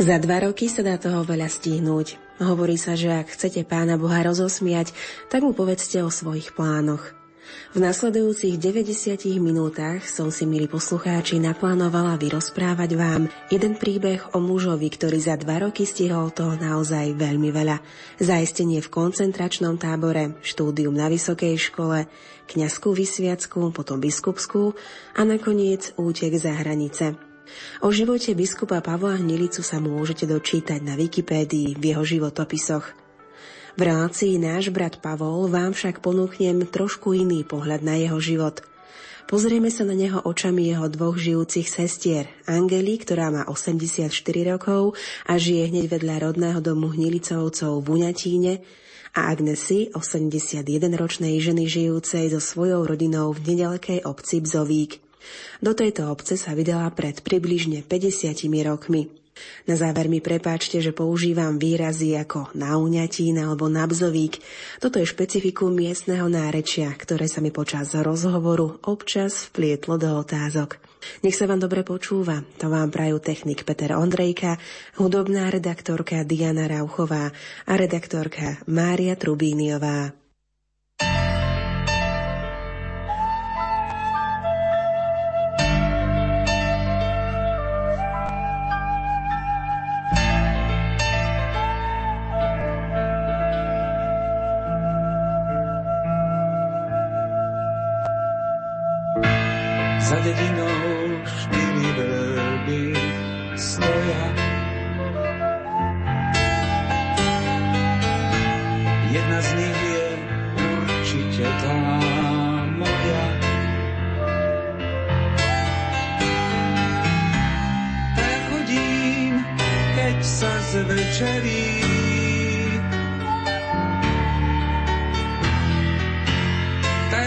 Za dva roky sa dá toho veľa stihnúť. Hovorí sa, že ak chcete pána Boha rozosmiať, tak mu povedzte o svojich plánoch. V nasledujúcich 90 minútach som si, milí poslucháči, naplánovala vyrozprávať vám jeden príbeh o mužovi, ktorý za dva roky stihol toho naozaj veľmi veľa. Zaistenie v koncentračnom tábore, štúdium na vysokej škole, kňazskú vysviacku, potom biskupskú a nakoniec útek za hranice. O živote biskupa Pavla Hnilicu sa môžete dočítať na Wikipédii v jeho životopisoch. V relácii Náš brat Pavol vám však ponúknem trošku iný pohľad na jeho život. Pozrieme sa na neho očami jeho dvoch žijúcich sestier. Angeli, ktorá má 84 rokov a žije hneď vedľa rodného domu Hnilicovcov v Uňatíne, a Agnesy, 81-ročnej ženy žijúcej so svojou rodinou v nedalekej obci Bzovík. Do tejto obce sa vydala pred približne 50 rokmi. Na záver mi prepáčte, že používam výrazy ako nauňatín alebo nabzovík. Toto je špecifikum miestneho nárečia, ktoré sa mi počas rozhovoru občas vplietlo do otázok. Nech sa vám dobre počúva. To vám prajú technik Peter Ondrejka, hudobná redaktorka Diana Rauchová a redaktorka Mária Trubíniová.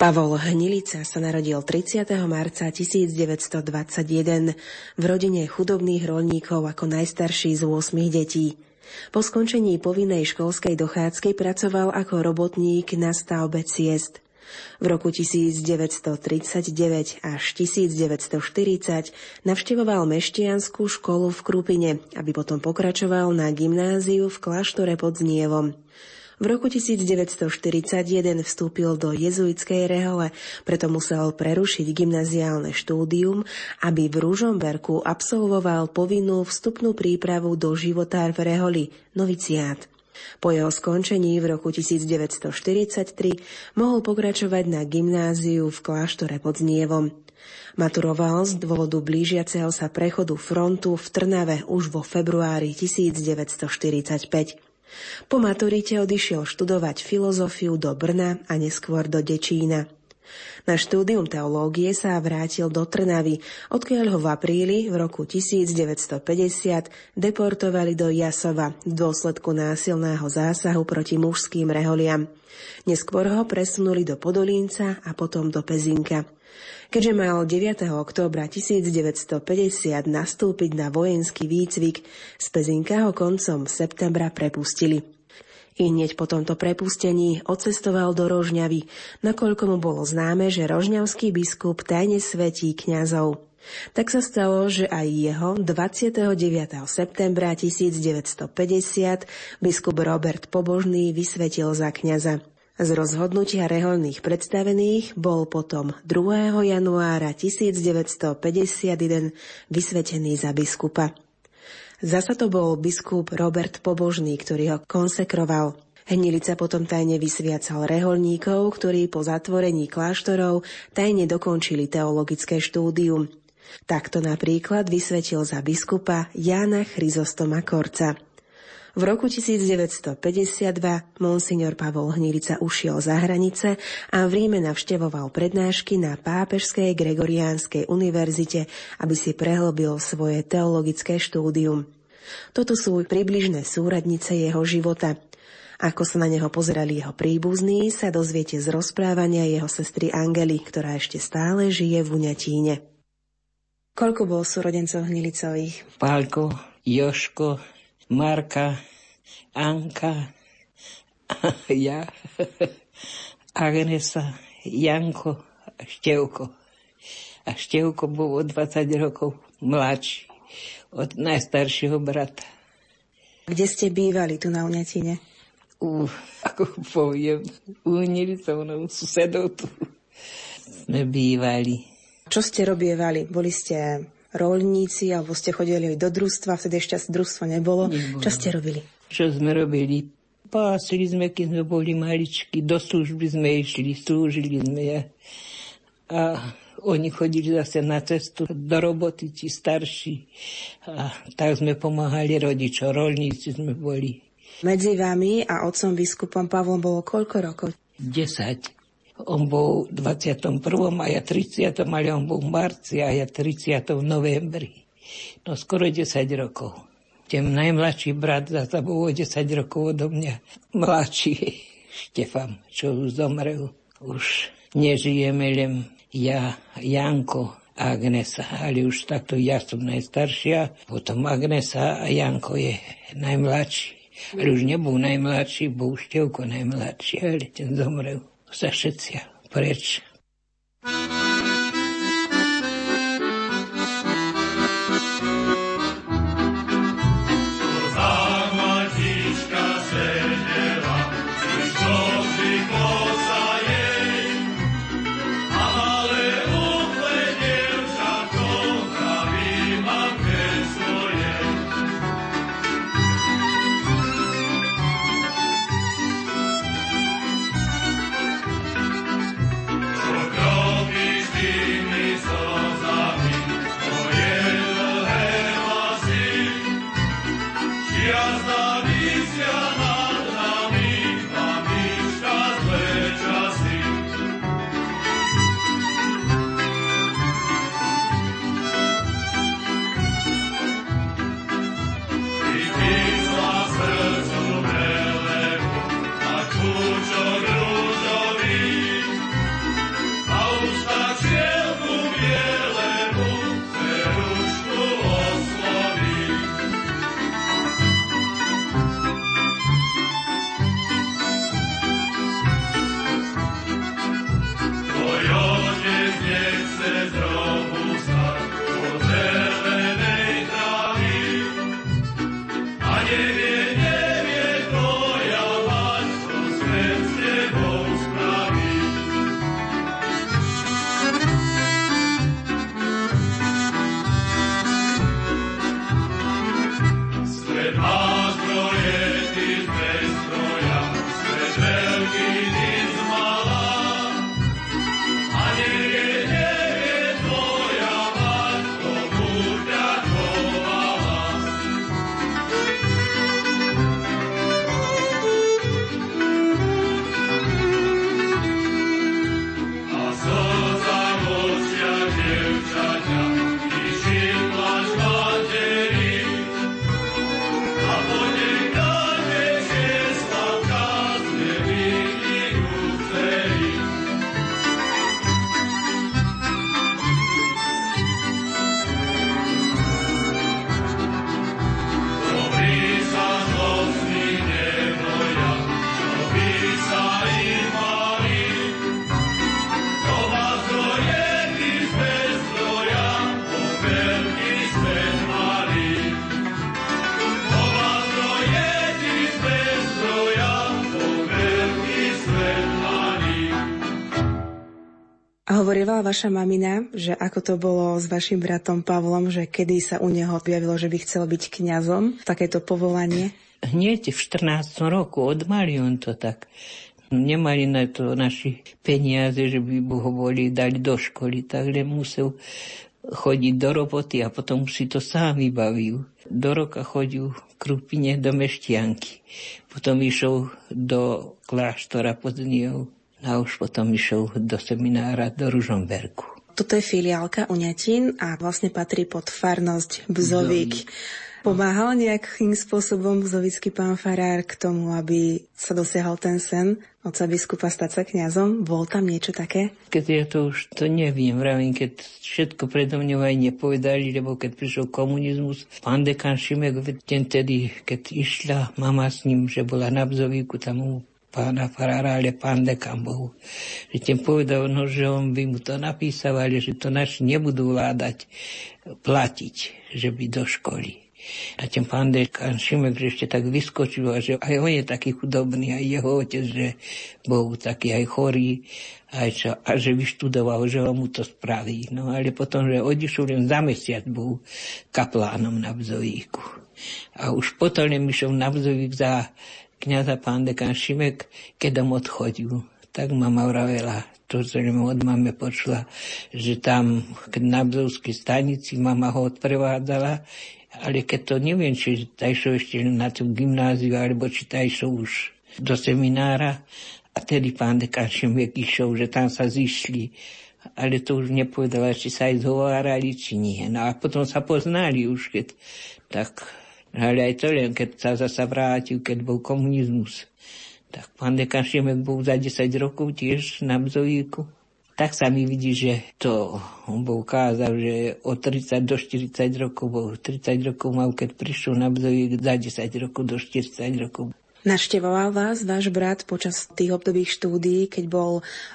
Pavol Hnilica sa narodil 30. marca 1921 v rodine chudobných rolníkov ako najstarší z 8 detí. Po skončení povinnej školskej dochádzky pracoval ako robotník na stavbe ciest. V roku 1939 až 1940 navštevoval meštianskú školu v Krupine, aby potom pokračoval na gymnáziu v kláštore pod Znievom. V roku 1941 vstúpil do jezuitskej rehole, preto musel prerušiť gymnaziálne štúdium, aby v Ružomberku absolvoval povinnú vstupnú prípravu do života v reholi, noviciát. Po jeho skončení v roku 1943 mohol pokračovať na gymnáziu v kláštore pod Znievom. Maturoval z dôvodu blížiaceho sa prechodu frontu v Trnave už vo februári 1945. Po maturite odišiel študovať filozofiu do Brna a neskôr do Dečína. Na štúdium teológie sa vrátil do Trnavy, odkiaľ ho v apríli v roku 1950 deportovali do Jasova v dôsledku násilného zásahu proti mužským reholiam. Neskôr ho presunuli do Podolínca a potom do Pezinka. Keďže mal 9. októbra 1950 nastúpiť na vojenský výcvik, z Pezinka ho koncom septembra prepustili. I hneď po tomto prepustení odcestoval do Rožňavy, nakoľko mu bolo známe, že rožňavský biskup tajne svetí kňazov. Tak sa stalo, že aj jeho 29. septembra 1950 biskup Robert Pobožný vysvetil za kňaza. Z rozhodnutia reholných predstavených bol potom 2. januára 1951 vysvetený za biskupa. Zasa to bol biskup Robert Pobožný, ktorý ho konsekroval. Hnilica potom tajne vysviacal reholníkov, ktorí po zatvorení kláštorov tajne dokončili teologické štúdium. Takto napríklad vysvetil za biskupa Jána Chryzostoma Korca. V roku 1952 monsignor Pavol Hnilica ušiel za hranice a v Ríme navštevoval prednášky na Pápežskej Gregoriánskej univerzite, aby si prehlbil svoje teologické štúdium. Toto sú približné súradnice jeho života. Ako sa na neho pozerali jeho príbuzní, sa dozviete z rozprávania jeho sestry Angely, ktorá ešte stále žije v Uňatíne. Koľko bol súrodencov Hnilicových? Pálko, Joško, Marka, Anka, ja, Agnesa, Janko a Števko. A Števko bol o 20 rokov mladší od najstaršieho brata. Kde ste bývali tu na Uňatine? U, ako poviem, u Niricovnou susedov tu sme bývali. Čo ste robievali? Boli ste rolníci, alebo ste chodili do družstva, vtedy ešte družstvo nebolo. nebolo. Čo ste robili? Čo sme robili? Pásili sme, keď sme boli maličky, do služby sme išli, slúžili sme. Ja. A oni chodili zase na cestu do roboty, ti starší. A tak sme pomáhali rodičom, rolníci sme boli. Medzi vami a otcom biskupom Pavlom bolo koľko rokov? 10. On bol v 21. a ja 30. ale on bol v marci a ja 30. v novembri. No skoro 10 rokov. Ten najmladší brat zase bol o 10 rokov odo mňa. Mladší Štefan, čo už zomrel. Už nežijeme len ja, Janko a Agnesa, ale už takto ja som najstaršia, potom Agnesa a Janko je najmladší. Ale už nebol najmladší, bol Števko najmladší, ale ten zomrel sa všetci preč. Vaša mamina, že ako to bolo s vašim bratom Pavlom, že kedy sa u neho objavilo, že by chcel byť kňazom, takéto povolanie? Hneď v 14. roku od on to tak. Nemali na to naši peniaze, že by ho boli dať do školy, takže musel chodiť do roboty a potom si to sám vybavil. Do roka chodil v Krupine do Meštianky. Potom išiel do kláštora pod Niou a už potom išiel do seminára do Ružomberku. Toto je filiálka Uňatín a vlastne patrí pod farnosť Bzovík. Pomáhal nejakým spôsobom bzovický pán Farár k tomu, aby sa dosiahol ten sen otca biskupa stať sa kňazom? Bol tam niečo také? Keď ja to už to neviem, vravím, keď všetko predo mňou aj nepovedali, lebo keď prišiel komunizmus, pán dekan Šimek, ten tedy, keď išla mama s ním, že bola na Bzovíku, tam mu pána farára, ale pán dekan Bohu. Že tým povedal, no, že on by mu to napísal, ale že to naši nebudú vládať platiť, že by do školy. A ten pán dekan Šimek, že ešte tak vyskočil, a že aj on je taký chudobný, aj jeho otec, že bol taký aj chorý, aj čo, a že vyštudoval, že on mu to spraví. No ale potom, že odišiel len za mesiac, bol kaplánom na Bzovíku. A už potom len išiel na Bzovík za kniaza pán dekan Šimek, keď on odchodil. Tak mama vravela, to som od mame počula, že tam na Bzovskej stanici mama ho odprevádzala, ale keď to neviem, či tajšou ešte na tú gymnáziu, alebo či tajšou už do seminára, a tedy pán dekan Šimek išiel, že tam sa zišli ale to už nepovedala, či sa aj zhovárali, či nie. No a potom sa poznali už, keď tak ale aj to len, keď sa zasa vrátil, keď bol komunizmus. Tak pán dekan Šimek bol za 10 rokov tiež na Bzovíku. Tak sa mi vidí, že to on bol kázal, že od 30 do 40 rokov bol. 30 rokov mal, keď prišiel na Bzovík, za 10 rokov do 40 rokov. Naštevoval vás váš brat počas tých obdobých štúdií, keď bol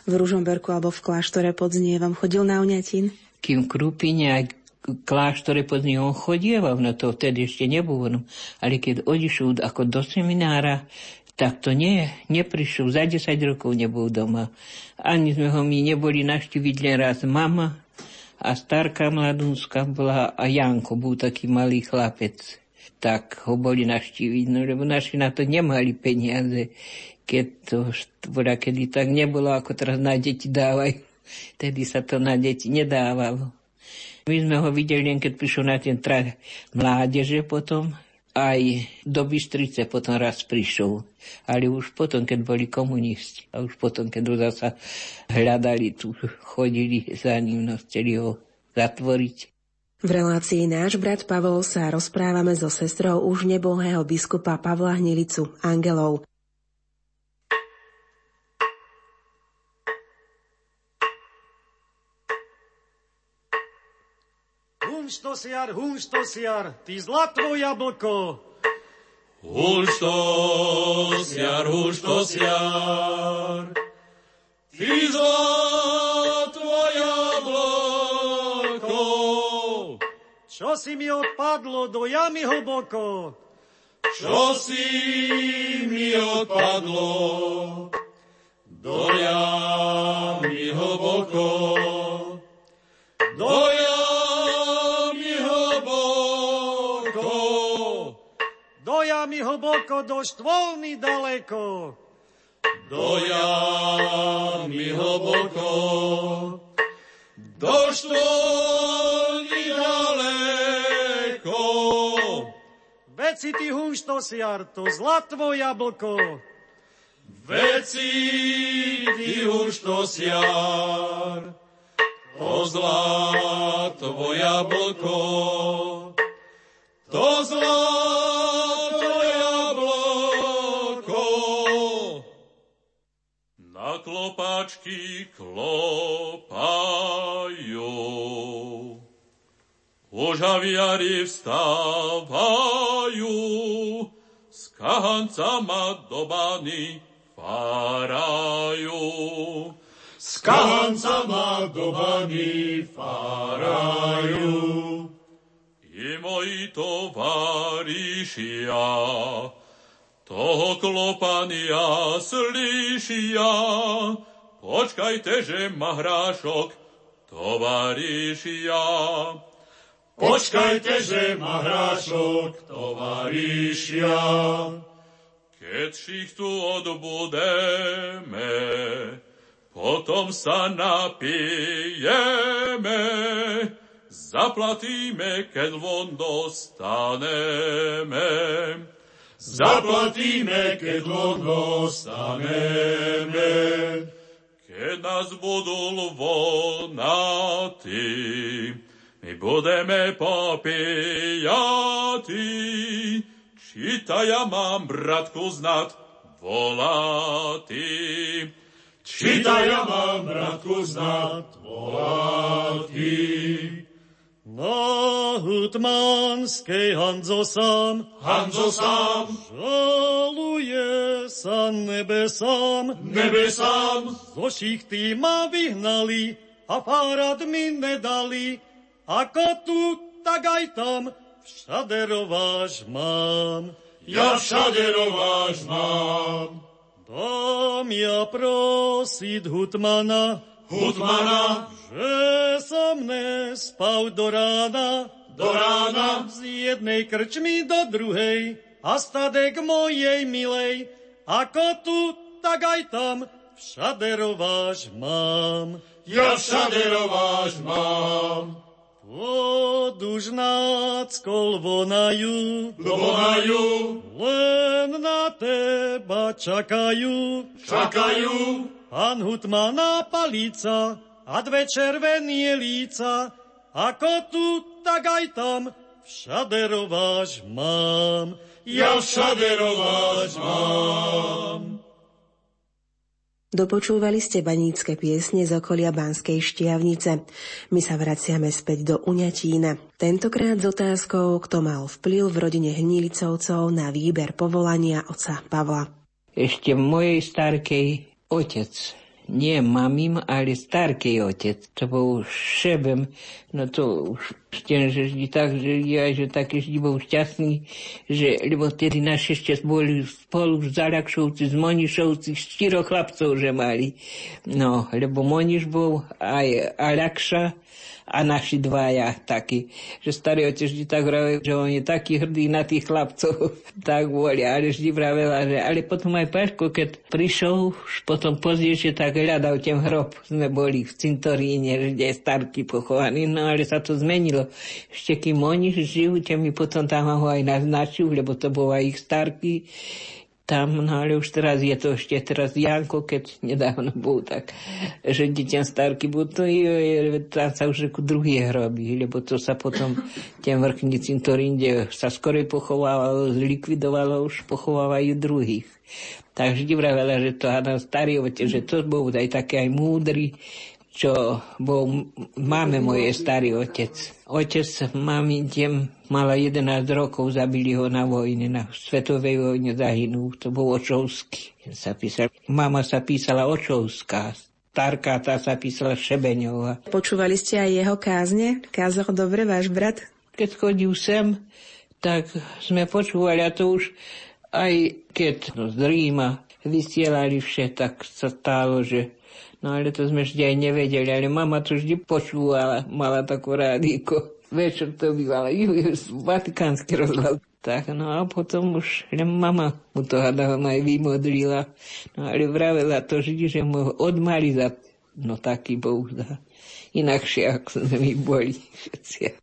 v Ružomberku alebo v kláštore pod Znievom? Chodil na Oňatín? Kým Krúpine aj kláštore pod ním chodieval, no to vtedy ešte nebolo. Ale keď odišiel ako do seminára, tak to nie, neprišiel. Za 10 rokov nebol doma. Ani sme ho my neboli naštíviť len raz mama a starka mladúnska bola a Janko bol taký malý chlapec. Tak ho boli naštíviť, no lebo naši na to nemali peniaze. Keď to bola, kedy tak nebolo, ako teraz na deti dávajú. Tedy sa to na deti nedávalo. My sme ho videli, len keď prišiel na ten trať mládeže potom, aj do Bystrice potom raz prišiel. Ale už potom, keď boli komunisti. A už potom, keď ho zasa hľadali tu, chodili za ním, no chceli ho zatvoriť. V relácii Náš brat Pavol sa rozprávame so sestrou už nebohého biskupa Pavla Hnilicu, Angelov. Hunštosiar, hunštosiar, ty zlato jablko. Hunštosiar, hunštosiar, ty zlato jablko. Čo si mi odpadlo do jamy hlboko? čo si mi odpadlo, do jamy hlboko, do hlboko, do štvolny daleko, do jamy hlboko, do štvolny daleko. Veci ty hunštosiar, to zlatvo jablko, Veci ty hunštosiar, to zlatvo jablko, to zlatvo klopačky klopajú, Požaviari vstávajú, s kahancama do bany farajú. S kahancama do farajú. I moji tovarišia, toho klopania slyšia, počkajte, že ma hrášok tovarišia. Počkajte, že ma hrášok tovarišia. Keď šichtu odbudeme, potom sa napijeme, zaplatíme, keď von dostaneme. Zaplatíme, keď von dostaneme. Keď nás budú lvonatí, my budeme popijati, čítaj ja mám, bratku, znát volati. Čítaj ja mám, bratku, znát volati. Na hutmanskej Hanzo sám, Hanzo sám, žaluje sa nebesám, nebesám, zo šichty ma vyhnali a párad mi nedali, ako tu, tak aj tam, všade rováš mám. ja všade rováš mám. Dám ja prosiť hutmana, Hutmana, že som nespal do rána, do rána, z jednej krčmy do druhej. A stadek mojej milej, ako tu, tak aj tam, všade rováš mám. ja všade rováš mám. Pod už náckol vonajú, Vonajú, len na teba čakajú. čakajú, Pán Hutmana palica a dve červenie líca, ako tu, tak aj tam, všade rováš mám. ja všade rováš mám. Dopočúvali ste banícke piesne z okolia Banskej štiavnice. My sa vraciame späť do Uňatína. Tentokrát s otázkou, kto mal vplyv v rodine Hnilicovcov na výber povolania oca Pavla. Ešte mojej starkej otec nie mamim, ale starký otec. To bol šebem, no to že vždy tak, že ja, že taký vždy bol šťastný, že, lebo tedy naši ešte boli spolu v Zarakšovci, z Monišovci, štyro chlapcov, že mali. No, lebo Moniš bol aj Alakša, a naši dvaja takí, že starý otec vždy tak vravel, že on je taký hrdý na tých chlapcov, tak boli, ale vždy vravela, že ale potom aj Paško, keď prišiel, už potom pozdejšie tak hľadal ten hrob, sme boli v cintoríne, kde je starky pochovaný, no ale sa to zmenilo. Ešte kým oni žijú, mi potom tam ho aj naznačil, lebo to bol aj ich starky, tam, no ale už teraz je to ešte teraz Janko, keď nedávno bol tak, že deťan starky bol, to je, tam sa už ako druhý hrobí, lebo to sa potom ten vrchný cintorín, sa skorej pochovávalo, zlikvidovalo, už pochovávajú druhých. Tak vždy vravela, že to Adam starý otec, že to bol aj také aj múdry, čo bol, máme moje starý otec. Otec mami tiem mala 11 rokov, zabili ho na vojne, na svetovej vojne zahynul. To bol Očovský. Sa písal, mama sa písala Očovská, starká tá sa písala Šebeňová. Počúvali ste aj jeho kázne? Kázal dobre váš brat? Keď chodil sem, tak sme počúvali a to už aj keď no, z Ríma vysielali vše, tak sa stalo, že No ale to sme vždy aj nevedeli, ale mama to vždy počúvala, mala takú rádíko. Večer to bývala, vatikánsky rozhľad. Tak, no a potom už len mama mu to hádala aj vymodlila. No ale vravela to vždy, že mu odmali za no taký Boh dá. Inakšie, ako sme my boli všetci.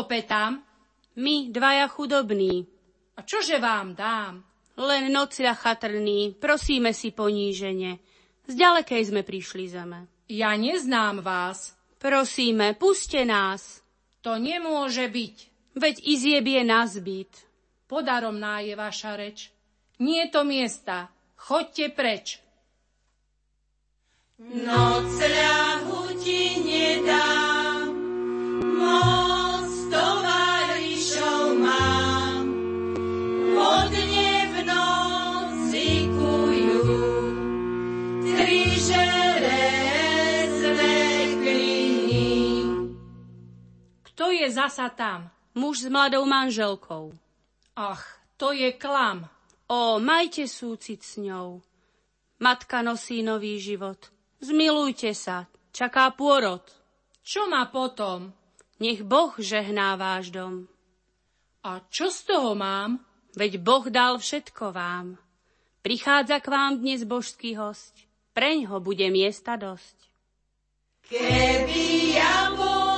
Klopetám? My, dvaja chudobní. A čože vám dám? Len nocľa chatrný, prosíme si ponížene. Z ďalekej sme prišli zeme. Ja neznám vás. Prosíme, puste nás. To nemôže byť. Veď Izieb je nazbyt. Podaromná je vaša reč. Nie to miesta. Chodte preč. Noc ľahu ti nedám, Kto je zasa tam? Muž s mladou manželkou. Ach, to je klam. O, majte súcit s ňou. Matka nosí nový život. Zmilujte sa, čaká pôrod. Čo má potom? Nech Boh žehná váš dom. A čo z toho mám? Veď Boh dal všetko vám. Prichádza k vám dnes božský host. Preň ho bude miesta dosť. Keby ja bol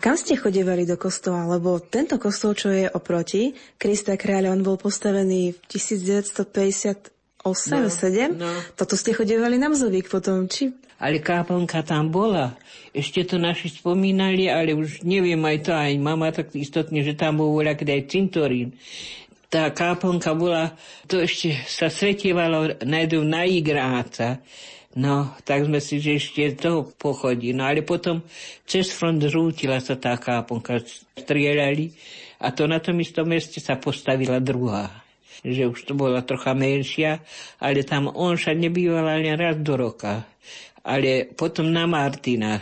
Kam ste chodevali do kostola? Lebo tento kostol, čo je oproti, Krista kráľa, on bol postavený v 1958 no, 7. No. Toto ste chodevali na Mzovík potom, či? Ale káplnka tam bola. Ešte to naši spomínali, ale už neviem aj to, aj mama tak istotne, že tam bol voľa, aj cintorín tá káplnka bola, to ešte sa svetievalo najdu na igráca. No, tak sme si, že ešte toho pochodí. No ale potom cez front zrútila sa tá káponka, strieľali a to na tom istom meste sa postavila druhá. Že už to bola trocha menšia, ale tam on sa nebývala len raz do roka. Ale potom na Martina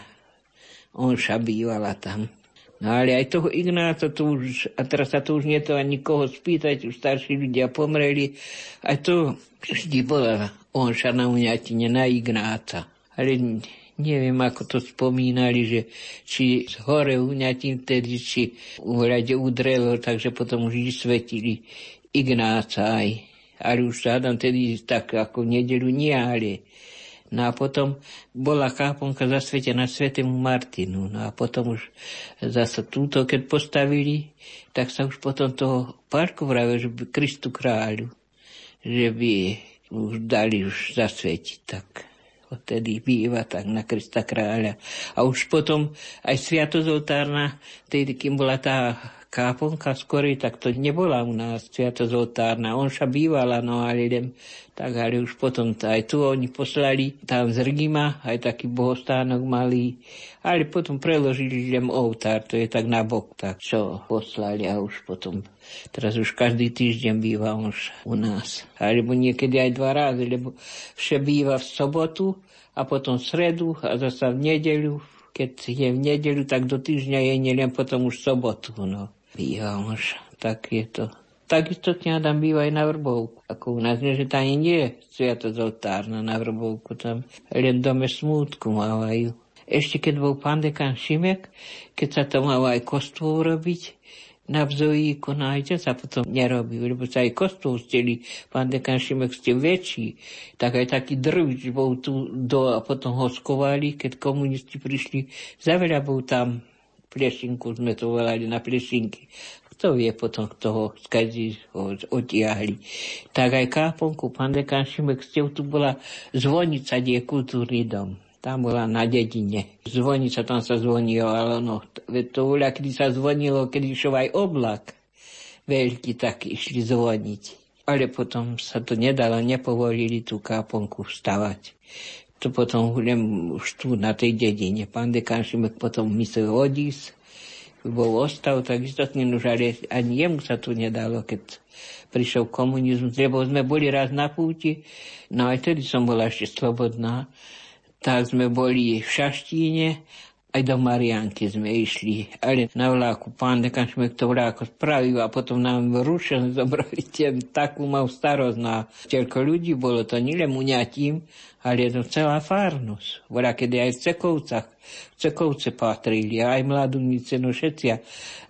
on sa bývala tam. No ale aj toho Ignáca tu už, a teraz sa tu už nie to ani koho spýtať, už starší ľudia pomreli, aj to vždy bola on sa na uňatine na Ignáca. Ale neviem, ako to spomínali, že či z hore uňatín vtedy, či v rade udrelo, takže potom už svetili Ignáca aj. Ale už hádam tedy tak ako v nedelu nie, ale No a potom bola káponka zasvetená svetému Martinu. No a potom už zase túto, keď postavili, tak sa už potom toho parku vravil, že by Kristu kráľu, že by už dali už zasvetiť tak. Odtedy býva tak na Krista kráľa. A už potom aj sviatosť oltárna, tedy kým bola tá káponka skorej, tak to nebola u nás sviatosť oltárna. On sa bývala, no ale idem, tak ale už potom aj tu oni poslali tam z Rgima, aj taký bohostánok malý, ale potom preložili idem oltár, to je tak na bok, tak čo poslali a už potom Teraz už každý týždeň býva už u nás. Alebo niekedy aj dva razy, lebo vše býva v sobotu a potom v sredu a zase v nedeľu. Keď je v nedeľu, tak do týždňa je nielen potom už sobotu. No. Býva už, tak je to. Takisto tam býva aj na Vrbovku. Ako u nás, že tam nie je sviatosť oltárna na Vrbovku, tam len dome smútku mávajú. Ešte keď bol pán dekan Šimek, keď sa to malo aj kostvo urobiť, na vzojíku nájde sa potom nerobí, lebo sa aj kostol steli, pán dekan Šimek ste väčší, tak aj taký drvič bol tu do a potom ho skovali, keď komunisti prišli, zaveľa bol tam plešinku, sme to volali na plešinky. Kto vie potom, kto ho skazí ho otiahli. Tak aj káponku, pán dekan Šimek, tu bola zvonica, kde je kultúrny dom tam bola na dedine. Zvonica, tam sa zvonilo, ale no, to bola, kedy sa zvonilo, keď išiel aj oblak veľký, tak išli zvoniť. Ale potom sa to nedalo, nepovolili tú káponku stavať. To potom len už tu na tej dedine. Pán dekán Šimek potom myslel odísť, bol ostav, tak istotne už ale ani jemu sa tu nedalo, keď prišiel komunizmus, lebo sme boli raz na púti, no aj tedy som bola ešte slobodná tak sme boli v Šaštíne, aj do Marianky sme išli, ale na vláku pán dekan to vláko spravil a potom nám Rušen zobrali ten, takú mal starosť na toľko ľudí, bolo to nielen uňatím, ale je to celá farnosť. Voľa, kedy aj v Cekovcach, v Cekovce patrili, aj mladúnice, no všetci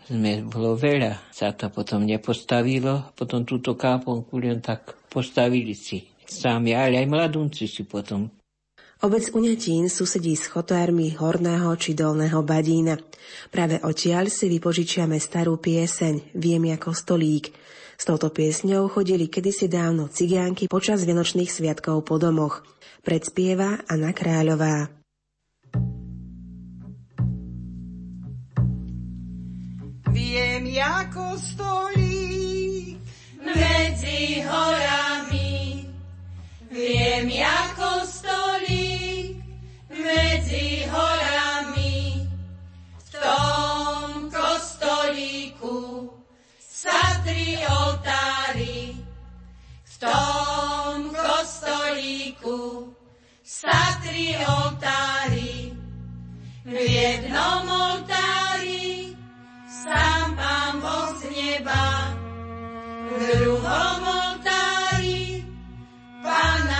sme, bolo veľa. Sa to potom nepostavilo, potom túto káponku len tak postavili si sami, ale aj mladúnci si potom Obec Uňatín susedí s chotármi Horného či Dolného Badína. Práve odtiaľ si vypožičiame starú pieseň Viem ako stolík. S touto piesňou chodili kedysi dávno cigánky počas vianočných sviatkov po domoch. Predspieva Anna Kráľová. Viem ako stolík medzi horami, viem ako stolík medzi horami. V tom kostolíku sa tri oltári. V tom kostolíku sa tri oltári. V jednom oltári sám Pán Boh z neba. V druhom oltári Pána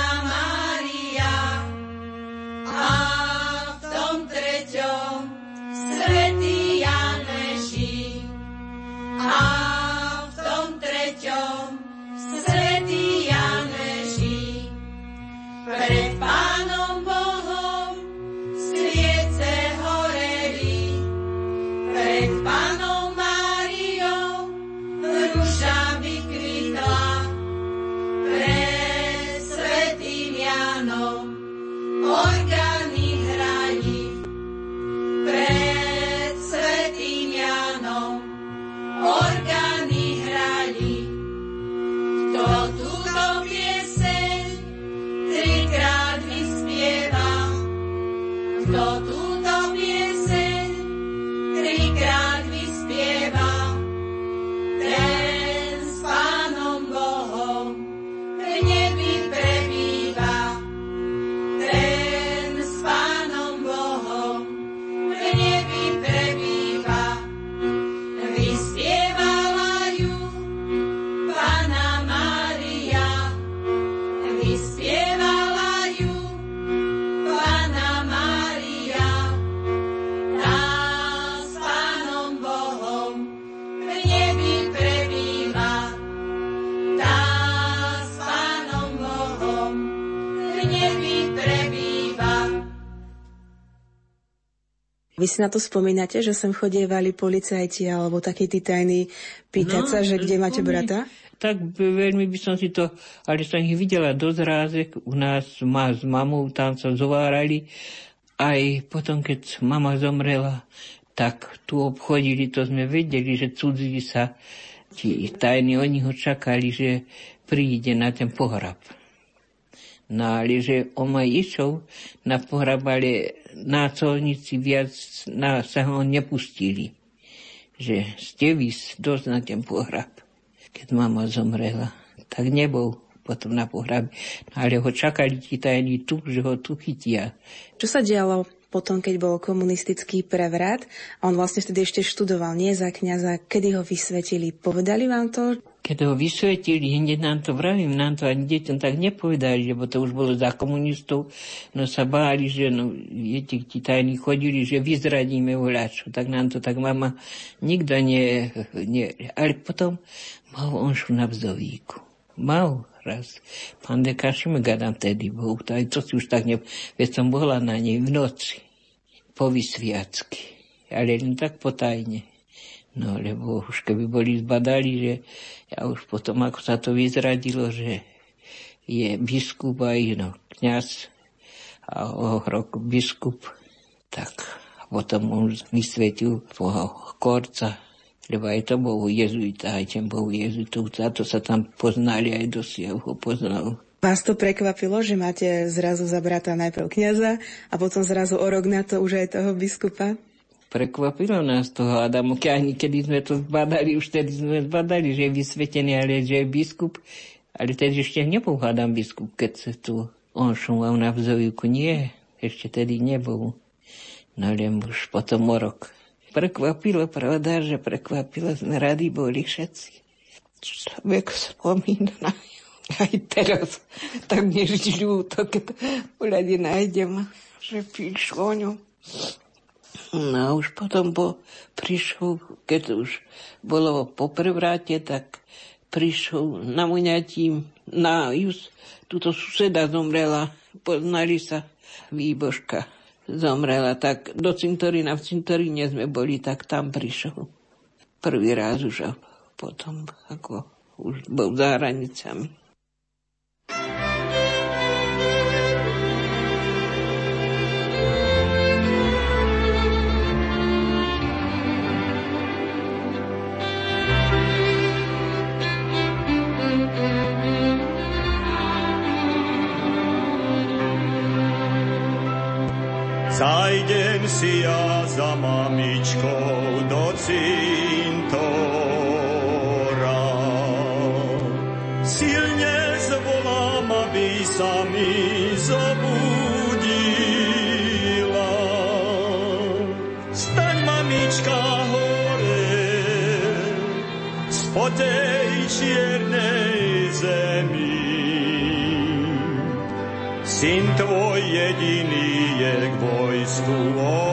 si na to spomínate, že sem chodievali policajti alebo takí tí tajní pýtať no, sa, že kde máte brata? Tak veľmi by som si to, ale som ich videla dosť rázek. U nás ma s mamou tam sa zovárali. Aj potom, keď mama zomrela, tak tu obchodili, to sme vedeli, že cudzí sa, tí tajní, oni ho čakali, že príde na ten pohrab. No ale že on ma išiel na pohrab, ale nácolníci viac na, sa ho nepustili. Že ste vys dosť na ten pohrab, keď mama zomrela. Tak nebol potom na pohrabe. No, ale ho čakali ti tajní tu, že ho tu chytia. Čo sa dialo potom, keď bol komunistický prevrat. On vlastne vtedy ešte študoval, nie za kniaza. Kedy ho vysvetili? Povedali vám to? Keď ho vysvetili, hneď nám to vravím, nám to ani deťom tak nepovedali, lebo to už bolo za komunistov, no sa báli, že no, viete, ti tajní chodili, že vyzradíme voľačo, tak nám to tak mama nikto nie, nie ale potom mal on šu na vzovíku. Mal raz. Pán Deka Šimgada vtedy bol, aj to si už tak ne... Veď som bola na nej v noci, po vysviacky, ale len tak potajne. No, lebo už keby boli zbadali, že ja už potom, ako sa to vyzradilo, že je biskup aj no, kniaz a o rok biskup, tak potom on vysvetil toho korca lebo aj to bol jezuita, aj ten bol jezuitov, za to sa tam poznali, aj dosť ho poznal. Vás to prekvapilo, že máte zrazu za brata najprv kniaza a potom zrazu o rok na to už aj toho biskupa? Prekvapilo nás toho Adamu, ani kedy sme to zbadali, už tedy sme zbadali, že je vysvetený, ale že je biskup. Ale tedy ešte nebol Adam biskup, keď sa tu on šumal na vzovýku. Nie, ešte tedy nebol. No len už potom o rok prekvapilo, pravda, že prekvapilo, sme radi boli všetci. Človek spomína na aj teraz, tak mi ľúto, keď pohľade nájdem, že píšu o ňom. No a už potom po, prišiel, keď už bolo po prevráte, tak prišiel na muňatím, na just, túto suseda zomrela, poznali sa, výbožka zomrela, tak do cintorína, v cintoríne sme boli, tak tam prišiel. Prvý raz už a potom ako už bol za hranicami. Zajdem si ja za mamičkou do cintora. Syn tvoj jediný je k vojsku odvedený.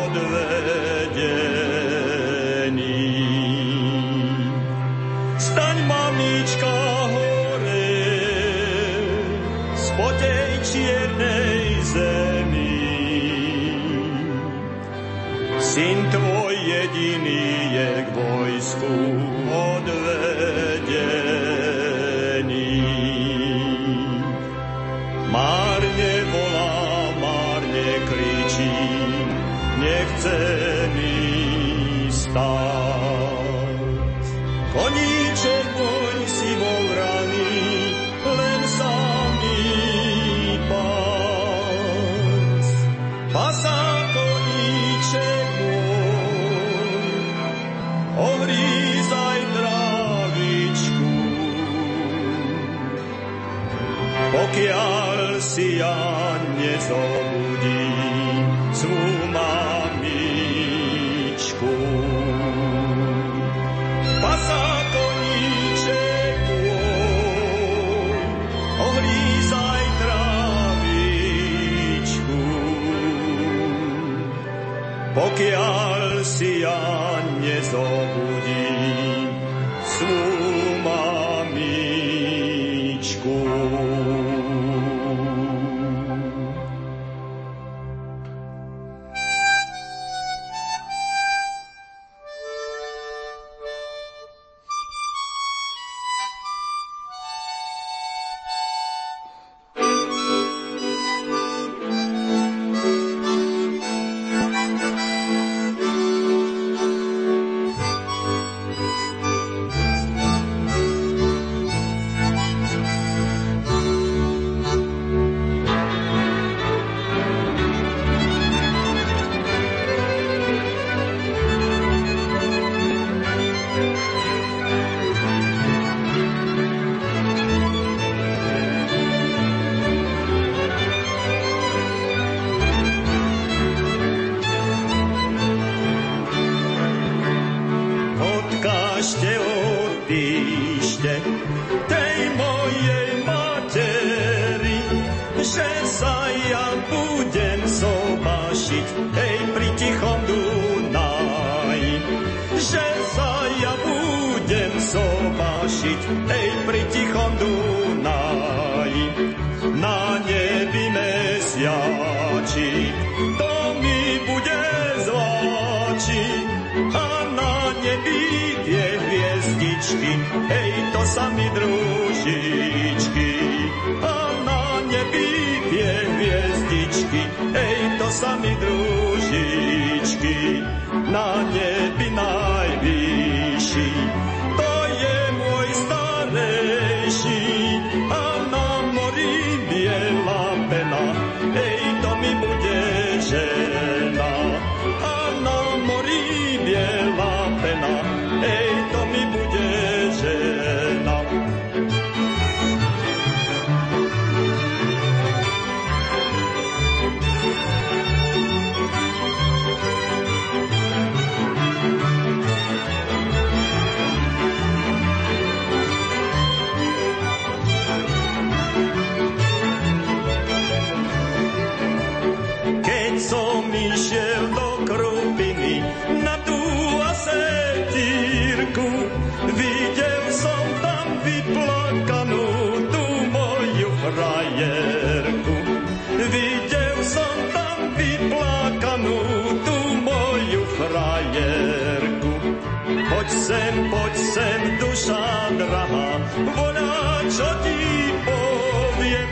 Čo ti poviem.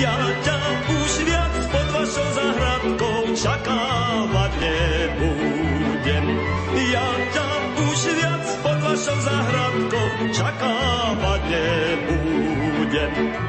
Ja ťa už viac pod vašou zahradkou čakávať nebudem. Ja ťa už viac pod vašou zahradkou čakávať nebudem.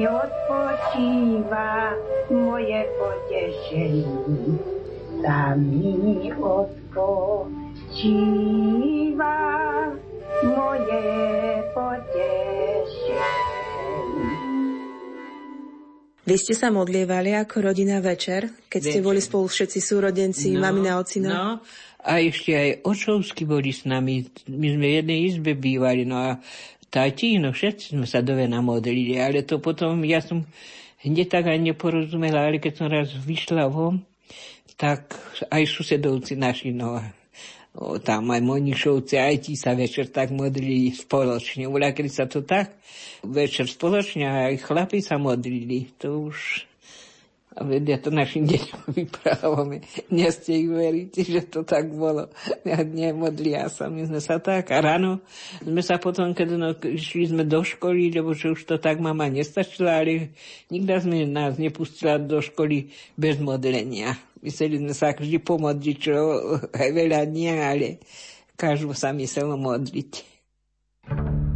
Tam mi odpočíva moje potešenie. Tam mi odpočíva moje potešenie. Vy ste sa modlievali ako rodina večer, keď ste Večer. boli spolu všetci súrodenci, no, mamina, ocino? No, a ešte aj očovsky boli s nami. My sme v jednej izbe bývali, no a tati, no všetci sme sa do vena modlili, ale to potom, ja som hneď tak aj neporozumela, ale keď som raz vyšla von, tak aj susedovci naši, no, o, tam aj Monišovci, aj ti sa večer tak modlili spoločne. Uľa, keď sa to tak večer spoločne, aj chlapi sa modlili, to už a vedia to našim deťom vyprávame. Neste ich veríte, že to tak bolo. Ja nemodlia sa, my sme sa tak. A ráno sme sa potom, keď no, išli sme do školy, lebo že už to tak mama nestačila, ale nikda sme nás nepustila do školy bez modlenia. Mysleli sme sa vždy pomodliť, čo aj veľa nie, ale každú sa myslelo modliť. Z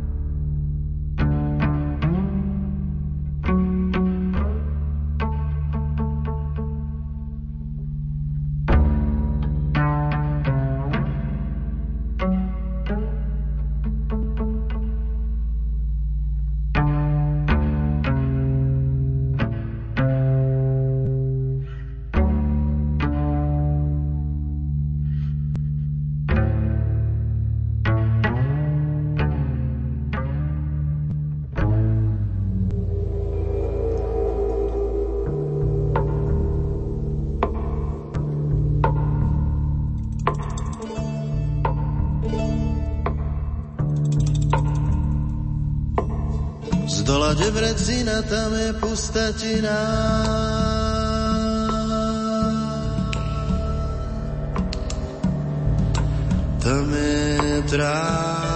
je trávnik.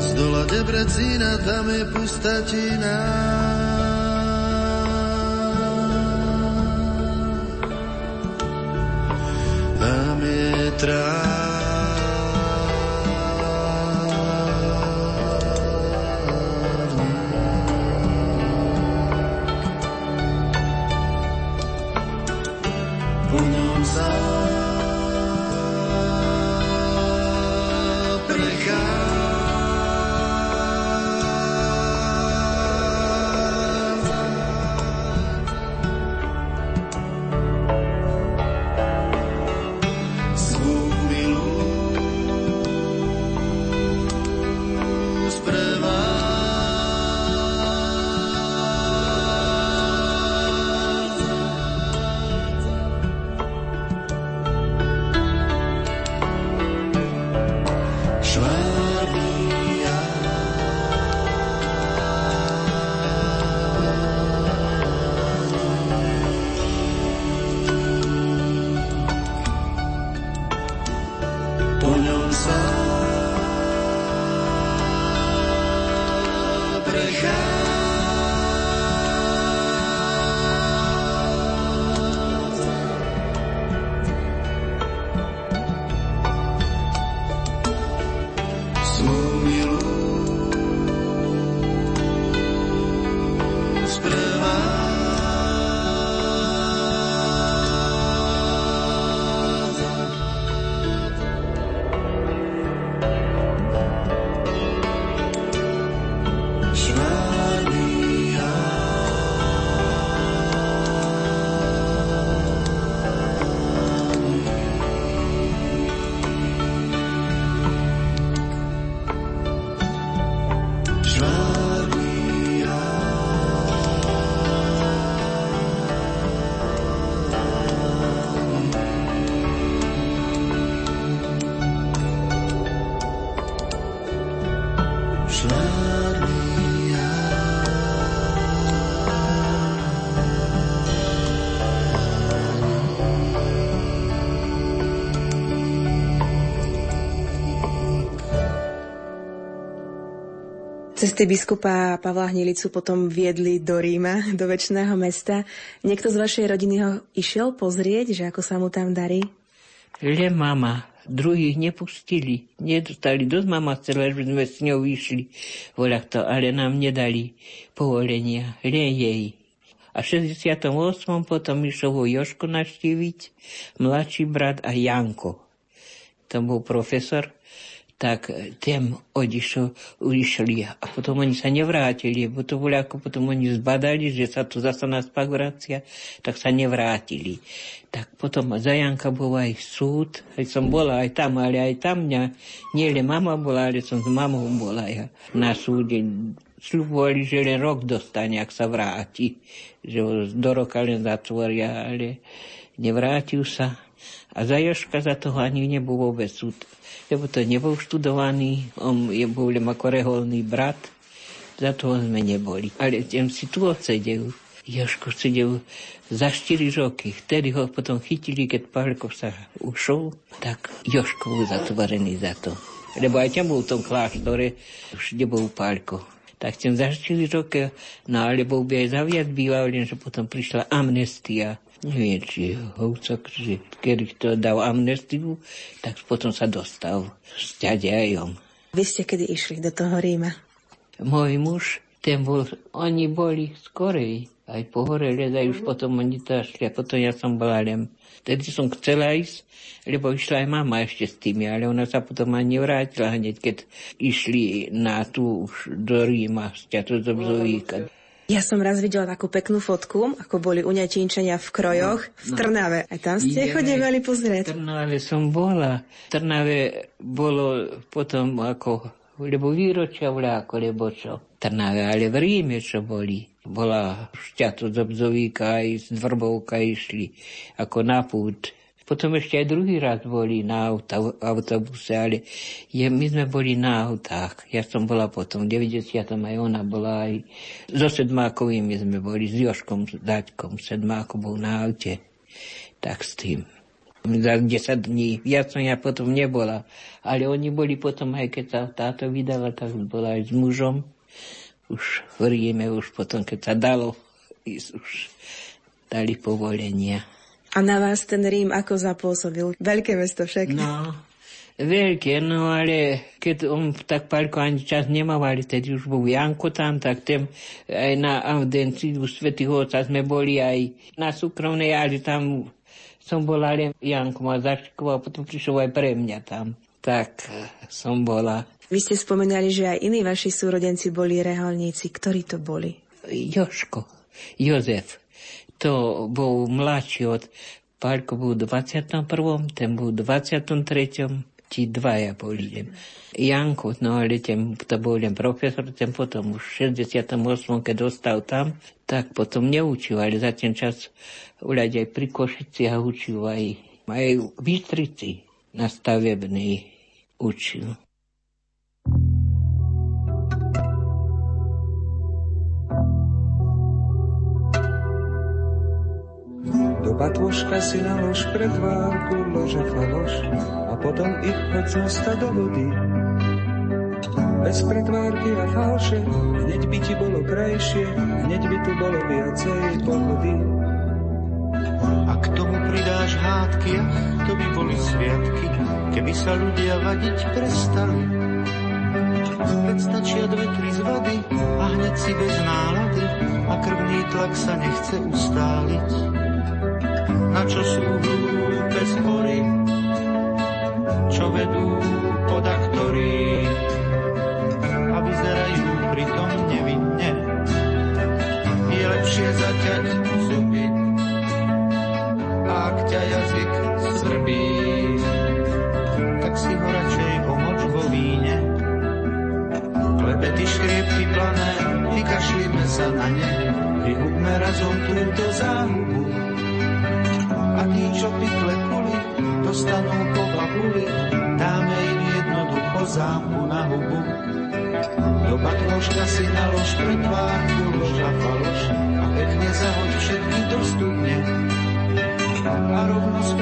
Z dola Debrecina tam je pustatina. trávnik. Cesty biskupa Pavla Hnilicu potom viedli do Ríma, do väčšného mesta. Niekto z vašej rodiny ho išiel pozrieť, že ako sa mu tam darí? Len mama. Druhých nepustili. Nedostali dosť mama chcela, že sme s ňou išli voľak to, ale nám nedali povolenia. Len jej. A v 68. potom išiel ho Joško naštíviť, mladší brat a Janko. To bol profesor tak tým odišlo, ušli a potom oni sa nevrátili, bo to bolo ako potom oni zbadali, že sa tu zase naspak vracia, tak sa nevrátili. Tak potom za Janka bol aj súd, aj som bola aj tam, ale aj tam mňa, nie len mama bola, ale som s mamou bola ja na súde. Sľubovali, že len rok dostane, ak sa vráti, že do roka len zatvoria, ale nevrátil sa. A za Joška za toho ani nebol vôbec súd lebo to nebol študovaný, on je bol len ako reholný brat, za toho sme neboli. Ale ten si tu odsedel. Joško sedel za 4 roky. Vtedy ho potom chytili, keď Pálko sa ušol, tak Joško bol zatvorený za to. Lebo aj tam bol v tom kláštore, už nebol Pálko. Tak ten za 4 roky, no alebo by aj zaviac býval, lenže potom prišla amnestia neviem, či Houcok, že kedy to dal amnestiu, tak potom sa dostal s ťaďajom. Vy ste kedy išli do toho Ríma? Môj muž, ten bol, oni boli skorej, aj po hore aj už potom oni to šli a potom ja som bola len. Vtedy som chcela ísť, lebo išla aj mama ešte s tými, ale ona sa potom ani vrátila hneď, keď išli na tú už do Ríma, z ťa to ja som raz videla takú peknú fotku, ako boli u Čínčania v krojoch no, v Trnave. A tam ste chodevali pozrieť. V Trnave som bola. V Trnave bolo potom ako, lebo výročia vláko, lebo čo. Trnave, ale v Ríme čo boli. Bola šťato z Obzovíka aj z Dvrbovka išli ako na pút potom ešte aj druhý raz boli na auta, autobuse, ale je, my sme boli na autách. Ja som bola potom v 90. aj ona bola aj so Sedmákovými sme boli, s Joškom, s Daďkom. Sedmáko bol na aute. Tak s tým za 10 dní. Viac som ja potom nebola. Ale oni boli potom, aj keď sa táto vydala, tak bola aj s mužom. Už v Ríme, už potom, keď sa dalo, už dali povolenia. A na vás ten Rím ako zapôsobil? Veľké mesto však. No, veľké, no ale keď on tak palko ani čas nemávali, tedy už bol Janko tam, tak tým aj na audencii u Svetých Otca sme boli aj na súkromnej, ale tam som bola len Janko ma zašikoval, potom prišiel aj pre mňa tam. Tak som bola. Vy ste spomenali, že aj iní vaši súrodenci boli reholníci. Ktorí to boli? Joško, Jozef. To bol mladší od Pálko bol v 21., ten bol v 23., ti dvaja boli. Janko, no ale ten, to bol profesor, ten potom už v 68. keď dostal tam, tak potom neučil, ale za ten čas uľať aj pri Košici a učil aj, aj v Bystrici na stavebnej učil. Do batôžka si nalož tvárku lože faloš a potom ich hoď z mosta do vody. Bez pretvárky a falše, hneď by ti bolo krajšie, hneď by tu bolo viacej pohody. A k tomu pridáš hádky, to by boli sviatky, keby sa ľudia vadiť prestali. Veď stačia dve, tri z vody a hneď si bez nálady a krvný tlak sa nechce ustáliť na čo sú hlúpe spory, čo vedú podaktorí a vyzerajú pritom nevinne. Je lepšie zaťať zuby, ak ťa jazyk svrbí, tak si ho radšej omoč vo víne. Klebety škriepky plané, vykašlíme sa na ne, vyhubme razom túto záhubu dostanú po babuli, dáme im jednoducho zámku na hubu. Do batložka si nalož pre tvárku, lož a faloš a pekne zahoď všetky dostupne. A rovno z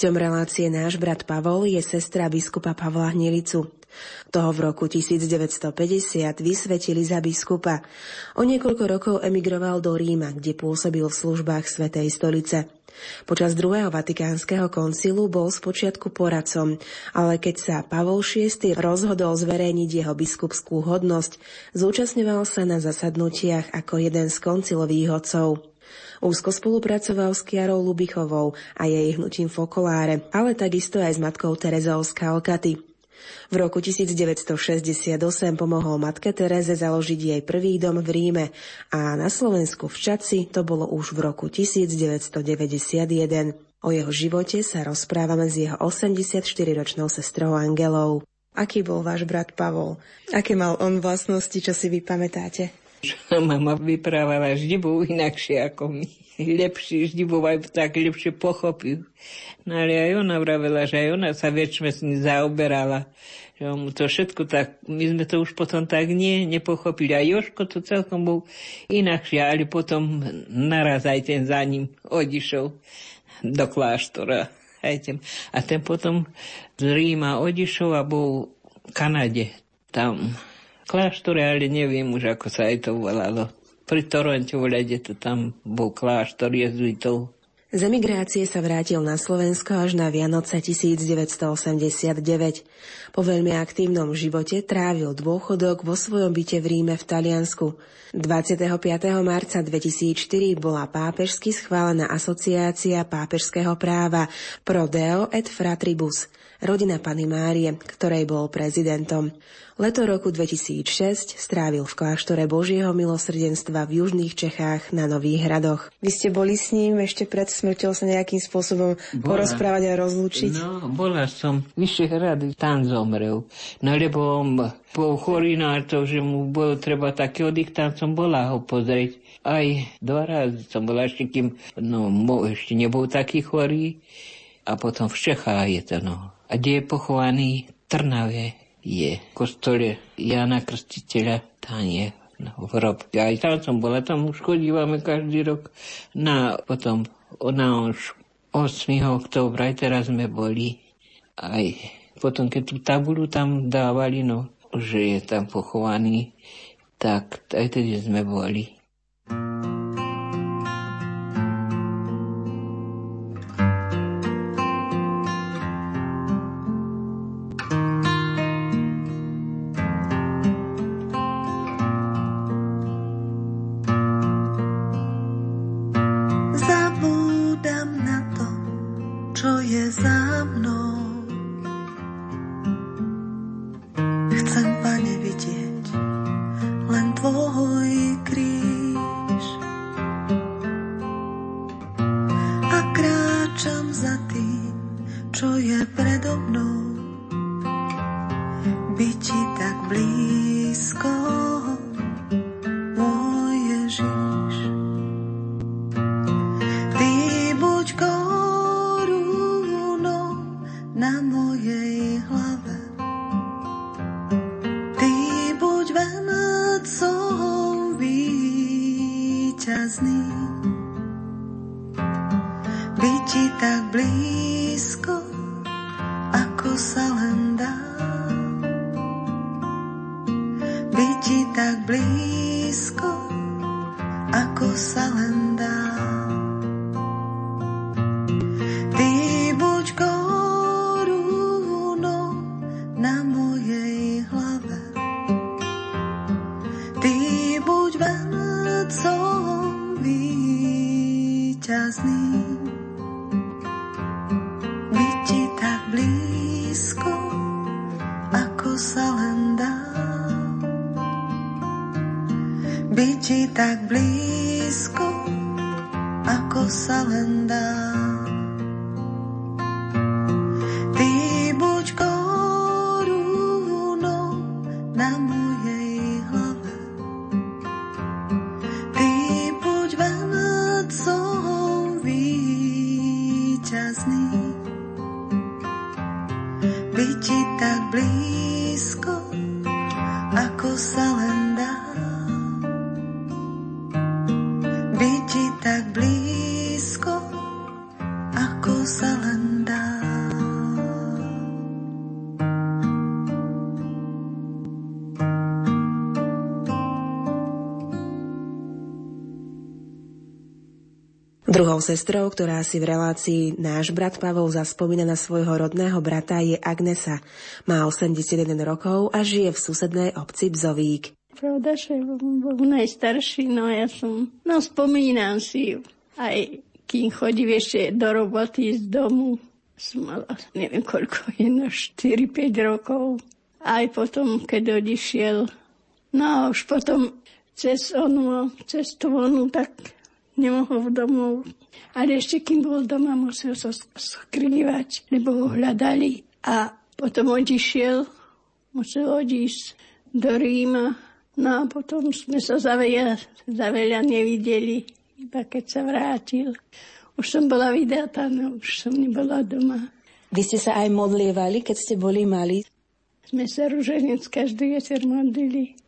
Hosťom relácie náš brat Pavol je sestra biskupa Pavla Hnilicu. Toho v roku 1950 vysvetili za biskupa. O niekoľko rokov emigroval do Ríma, kde pôsobil v službách Svetej stolice. Počas druhého vatikánskeho koncilu bol spočiatku poradcom, ale keď sa Pavol VI rozhodol zverejniť jeho biskupskú hodnosť, zúčastňoval sa na zasadnutiach ako jeden z koncilových otcov. Úzko spolupracoval s Kiarou Lubichovou a jej hnutím Fokoláre, ale takisto aj s matkou Terezou z Kalkaty. V roku 1968 pomohol matke Tereze založiť jej prvý dom v Ríme a na Slovensku v Čaci to bolo už v roku 1991. O jeho živote sa rozprávame s jeho 84-ročnou sestrou Angelou. Aký bol váš brat Pavol? Aké mal on vlastnosti, čo si vy pamätáte? Mama vyprávala, vždy bol inakšie ako my. Lepší, vždy bol tak lepšie pochopil. No ale aj ona vravela, že aj ona sa väčšie s ním zaoberala. Že mu to všetko tak, my sme to už potom tak nie, nepochopili. A Joško to celkom bol inakšie, ale potom naraz aj ten za ním odišol do kláštora. Aj ten. A ten potom z Ríma odišol a bol v Kanade. Tam kláštore, ale neviem už, ako sa aj to volalo. Pri Toronte, kde to tam bol kláštor jezuitov. Z emigrácie sa vrátil na Slovensko až na Vianoce 1989. Po veľmi aktívnom živote trávil dôchodok vo svojom byte v Ríme v Taliansku. 25. marca 2004 bola pápežsky schválená asociácia pápežského práva Pro Deo et Fratribus, rodina Pany Márie, ktorej bol prezidentom. Leto roku 2006 strávil v kláštore Božieho milosrdenstva v južných Čechách na Nových hradoch. Vy ste boli s ním ešte pred smrťou sa nejakým spôsobom bola. porozprávať a rozlúčiť? No, bola som. Vyššie hrady, tam zomrel. No lebo on bol chorý na to, že mu bolo treba taký oddych, tam som bola ho pozrieť. Aj dva razy som bola ešte, kým no, ešte nebol taký chorý. A potom v Čechách je to, no. A kde je pochovaný? Trnave je v kostole Jana Krstiteľa, no, v hrob. Aj tam som bola, tam už chodívame každý rok na potom na 8. októbra, aj teraz sme boli. Aj potom, keď tú tabulu tam dávali, no, že je tam pochovaný, tak aj tedy sme boli. Sestrou, ktorá si v relácii náš brat Pavol zaspomína na svojho rodného brata je Agnesa. Má 81 rokov a žije v susednej obci Bzovík. Pravda, že bol najstarší, no ja som, no spomínam si aj kým chodí ešte do roboty z domu, som mala, neviem koľko, jedno 4-5 rokov. Aj potom, keď odišiel, no už potom cez onu, cez tú onu, tak nemohol domov. Ale ešte kým bol doma, musel sa skrývať, lebo ho hľadali. A potom odišiel, musel odísť do Ríma. No a potom sme sa za veľa, za veľa nevideli, iba keď sa vrátil. Už som bola vydatá, no už som nebola doma. Vy ste sa aj modlievali, keď ste boli mali? Sme sa ruženec každý večer modlili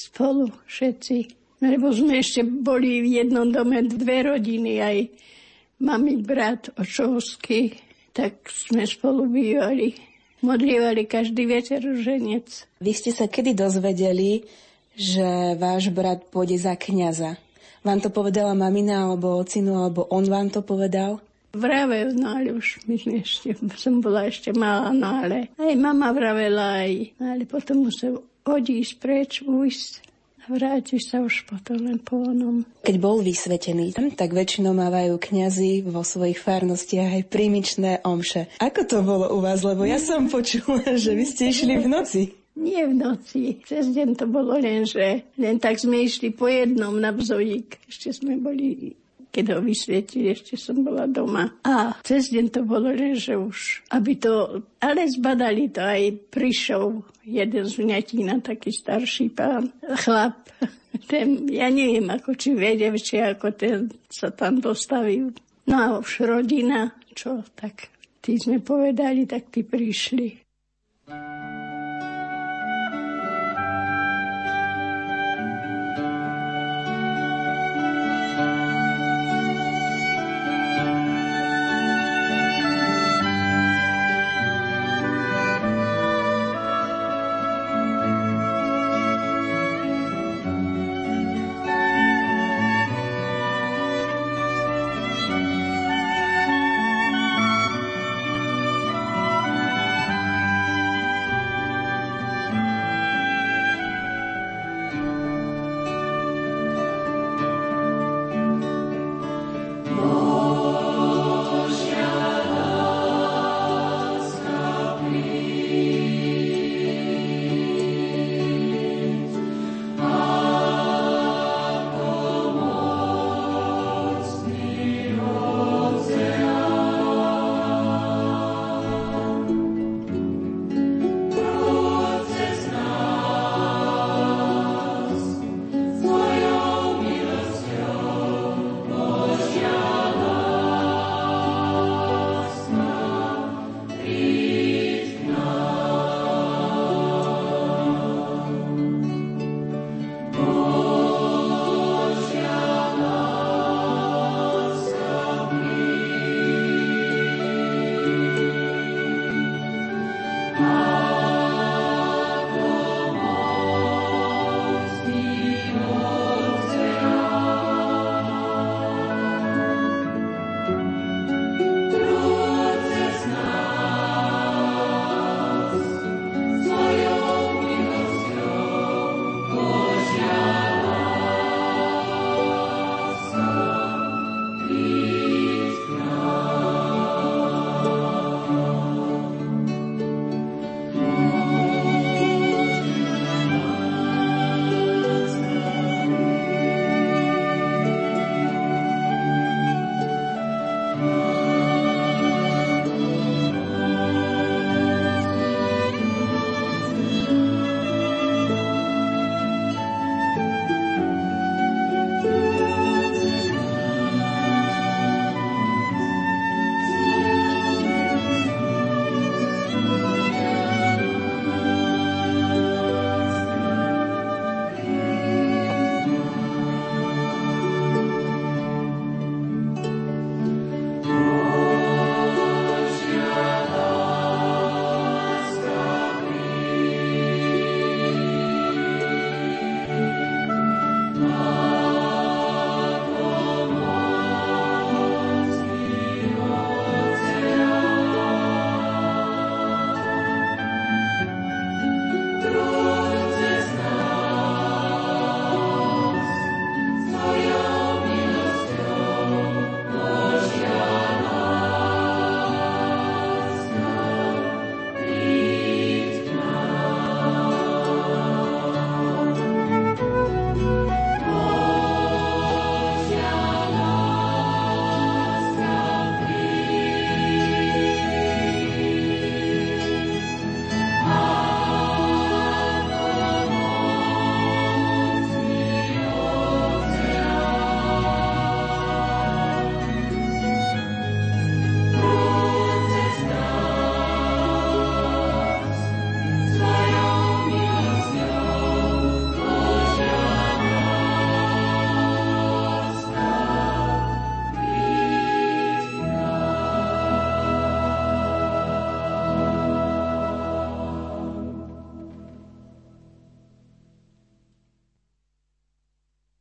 spolu všetci. Lebo sme ešte boli v jednom dome dve rodiny, aj mami, brat, očovský, tak sme spolu bývali. Modlievali každý večer ženec. Vy ste sa kedy dozvedeli, že váš brat pôjde za kňaza? Vám to povedala mamina alebo ocinu, alebo on vám to povedal? Vravel, no ale už my ešte, som bola ešte malá, no ale aj mama vravela, aj, ale potom musel odísť preč, ujsť a vrátiť sa už potom len po onom. Keď bol vysvetený, tak väčšinou mávajú kňazi vo svojich farnostiach aj primičné omše. Ako to bolo u vás? Lebo ja som počula, že vy ste išli v noci. Nie v noci. Cez deň to bolo len, že len tak sme išli po jednom na bzojík. Ešte sme boli keď ho vysvietili, ešte som bola doma. A cez deň to bolo, že už, aby to, ale zbadali to aj prišiel jeden z vňatína, taký starší pán, chlap, ten, ja neviem, ako či vedel, či ako ten sa tam dostavil. No a už rodina, čo, tak tí sme povedali, tak tí prišli.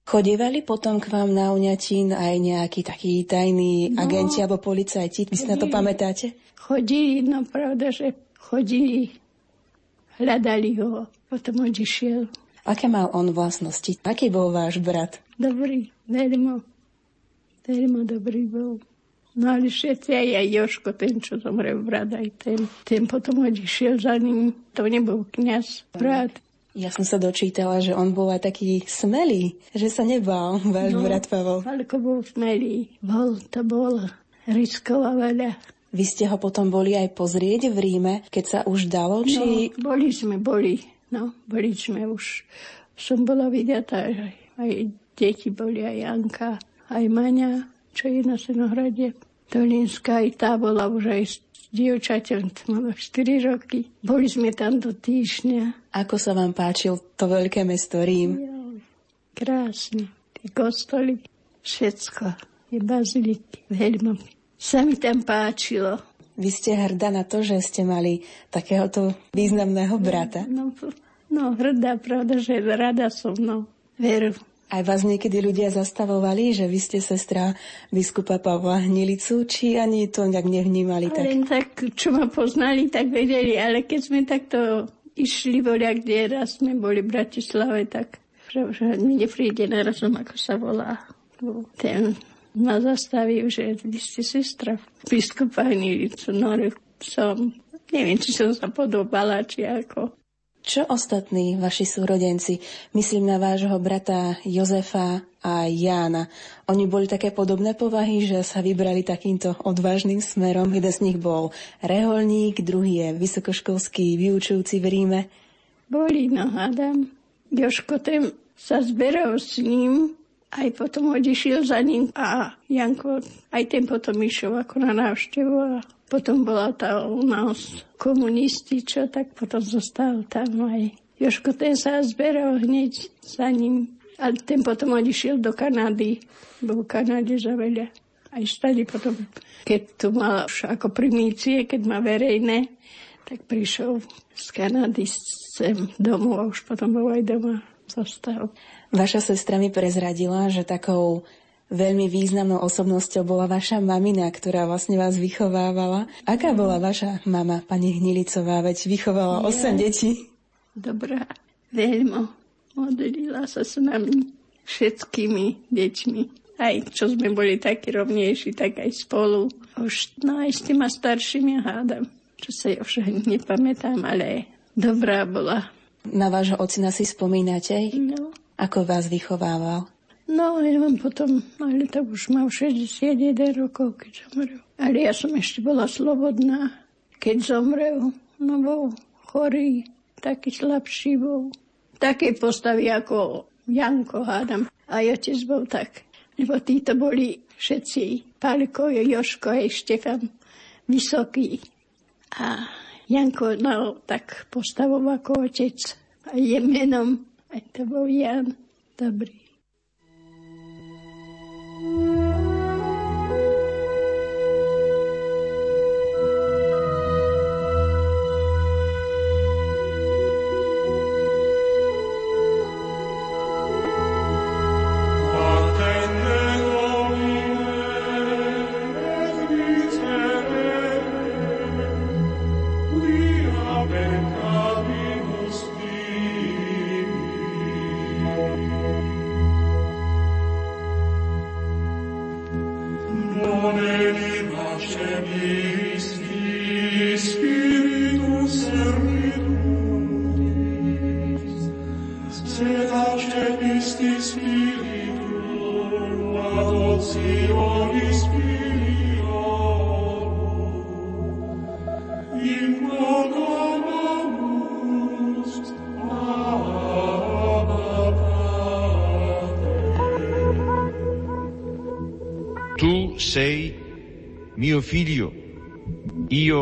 Chodívali potom k vám na Uňatín aj nejakí takí tajní no, agenti alebo policajti? Vy si na to pamätáte? Chodili, no pravda, že chodili, hľadali ho, potom odišiel. Aké mal on vlastnosti? Aký bol váš brat? Dobrý, veľmi, veľmi dobrý bol. No ale všetci aj, aj Joško, ten, čo zomrel brat, aj ten, ten potom odišiel za ním. To nebol kniaz, brat. Ja som sa dočítala, že on bol aj taký smelý, že sa nebal váš no, brat Pavol. Ale bol smelý. Bol, to bol. Riskoval veľa. Vy ste ho potom boli aj pozrieť v Ríme, keď sa už dalo, či... No, boli sme, boli. No, boli sme už. Som bola vydatá, aj, aj deti boli, aj Janka, aj Maňa, čo je na Senohrade. Tolinská, aj tá bola už aj dievčaťom, malo 4 roky. Boli sme tam do týždňa. Ako sa vám páčil to veľké mesto Rím? Jo, krásne. Tie kostoly, všetko. Je baziliky, veľmi. Sa mi tam páčilo. Vy ste hrdá na to, že ste mali takéhoto významného brata? No, no hrdá, pravda, že rada som, no. Veru. Aj vás niekedy ľudia zastavovali, že vy ste sestra biskupa Pavla Hnilicu, či ani to nejak nevnímali tak? Len tak, čo ma poznali, tak vedeli, ale keď sme takto išli voľa, kde raz sme boli v Bratislave, tak že, že mi nepríde na rozum, ako sa volá. Ten ma zastavil, že vy ste sestra biskupa Hnilicu. No, som, neviem, či som sa podobala, či ako. Čo ostatní vaši súrodenci, myslím na vášho brata Jozefa a Jána, oni boli také podobné povahy, že sa vybrali takýmto odvážnym smerom. Jeden z nich bol reholník, druhý je vysokoškolský vyučujúci v Ríme. Boli, no hádam. Joško ten sa zberal s ním, aj potom odišiel za ním a Janko aj ten potom išiel ako na návštevu a potom bola tá u nás komunisti, čo tak potom zostal tam aj. Joško ten sa zberal hneď za ním. A ten potom odišiel do Kanady. Bol v Kanade za veľa. Aj stali potom, keď tu mal ako primície, keď má verejné, tak prišiel z Kanady sem domov a už potom bol aj doma zostal. Vaša sestra mi prezradila, že takou veľmi významnou osobnosťou bola vaša mamina, ktorá vlastne vás vychovávala. Aká bola vaša mama, pani Hnilicová, veď vychovala ja. 8 detí? Dobrá, veľmi. Modlila sa s nami všetkými deťmi. Aj čo sme boli takí rovnejší, tak aj spolu. Už, no aj s týma staršími hádam, čo sa ja už nepamätám, ale dobrá bola. Na vášho ocina si spomínate? No. Ako vás vychovával? No, ja mám potom, ale to už mal 61 rokov, keď zomrel. Ale ja som ešte bola slobodná, keď zomrel. No bol chorý, taký slabší bol. Také postavy ako Janko, hádam. A otec bol tak. Lebo títo boli všetci, Pálko, Joško aj Štefan, vysoký. A Janko mal tak postavu ako otec. A je menom, aj to bol Jan. Dobrý. Thank you.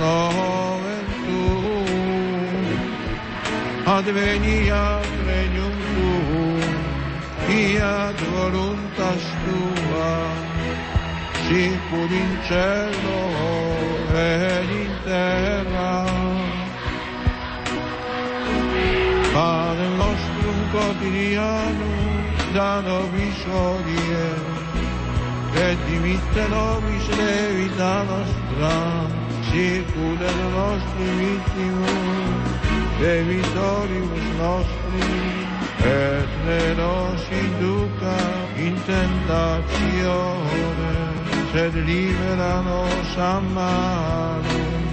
nomen tuum, adveniat regnum tuum, fiat voluntas tua, sicur in cielo ed in terra. Padre nostrum quotidianum da nobis hodie, et dimitte nobis levita nostra, sicur et nostri vittimus, debitoribus nostri, et ne nos induca in tentatione, sed libera nos a malo.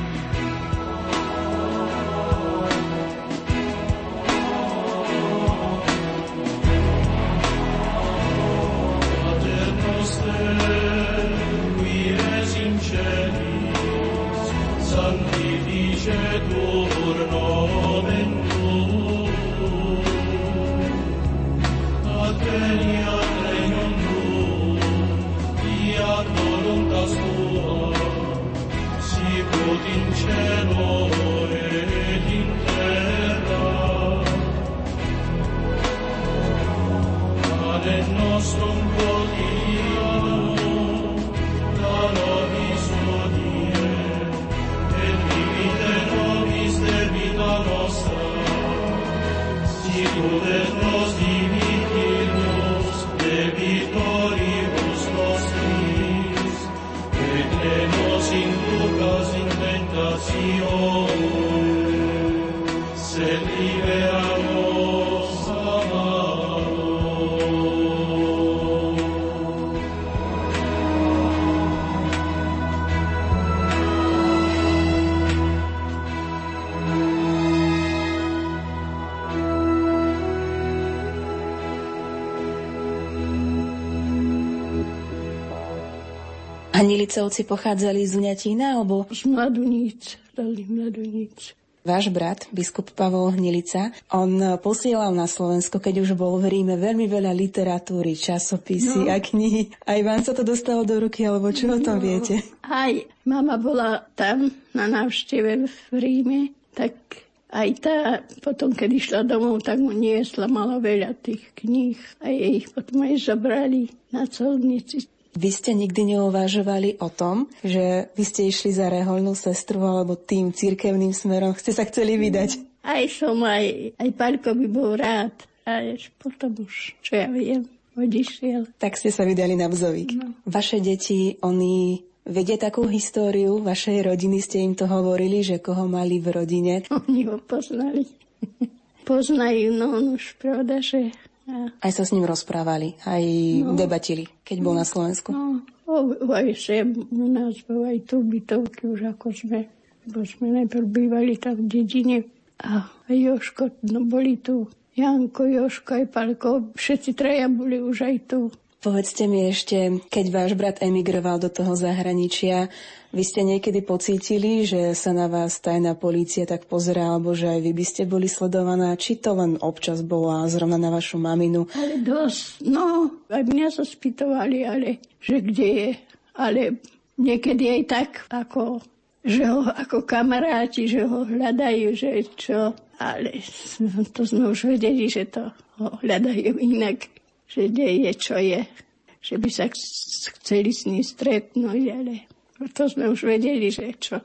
Sanctificetur nomen tuum, adveniat regnum tuum, fiat voluntas tua, sicut in cielo et in terra. Pane nostrum sicur et Anilicovci pochádzali z Uňatína, alebo Z Mladuníc, dali Mladuníc. váš brat, biskup Pavol Hnilica, on posielal na Slovensko, keď už bol v Ríme, veľmi veľa literatúry, časopisy No. a knihy. Aj vám sa to dostalo do ruky, alebo čo o tom viete? Aj mama bola tam na návšteve v Ríme, tak aj tá potom, keď išla domov, tak mu niesla, mala veľa tých kníh a jej ich potom aj zobrali na colnici. Vy ste nikdy neuvažovali o tom, že vy ste išli za reholnú sestru alebo tým cirkevným smerom, ste sa chceli vydať? Aj som, aj, aj Pálko by bol rád. A potom už, čo ja viem, odišiel. Tak ste sa vydali na vzovík. No. Vaše deti, oni vedia takú históriu vašej rodiny, ste im to hovorili, že koho mali v rodine. Oni ho poznali. poznajú, no on už pravda, že... Aj sa s ním rozprávali, aj no. debatili, keď bol na Slovensku. No, aj že u nás bol aj tu bytovky, už ako sme, bo sme najprv bývali tam v dedine. A Joško, no boli tu Janko, Joško, aj Palko, všetci traja boli už aj tu. Povedzte mi ešte, keď váš brat emigroval do toho zahraničia, vy ste niekedy pocítili, že sa na vás tajná polícia tak pozerá, alebo že aj vy by ste boli sledovaná? Či to len občas bolo a zrovna na vašu maminu? Ale dosť, no, aj mňa sa spýtovali, ale že kde je. Ale niekedy aj tak, ako že ho ako kamaráti, že ho hľadajú, že čo. Ale to sme už vedeli, že to ho hľadajú inak že kde je, čo je. Že by sa chceli s ním stretnúť, ale to sme už vedeli, že čo.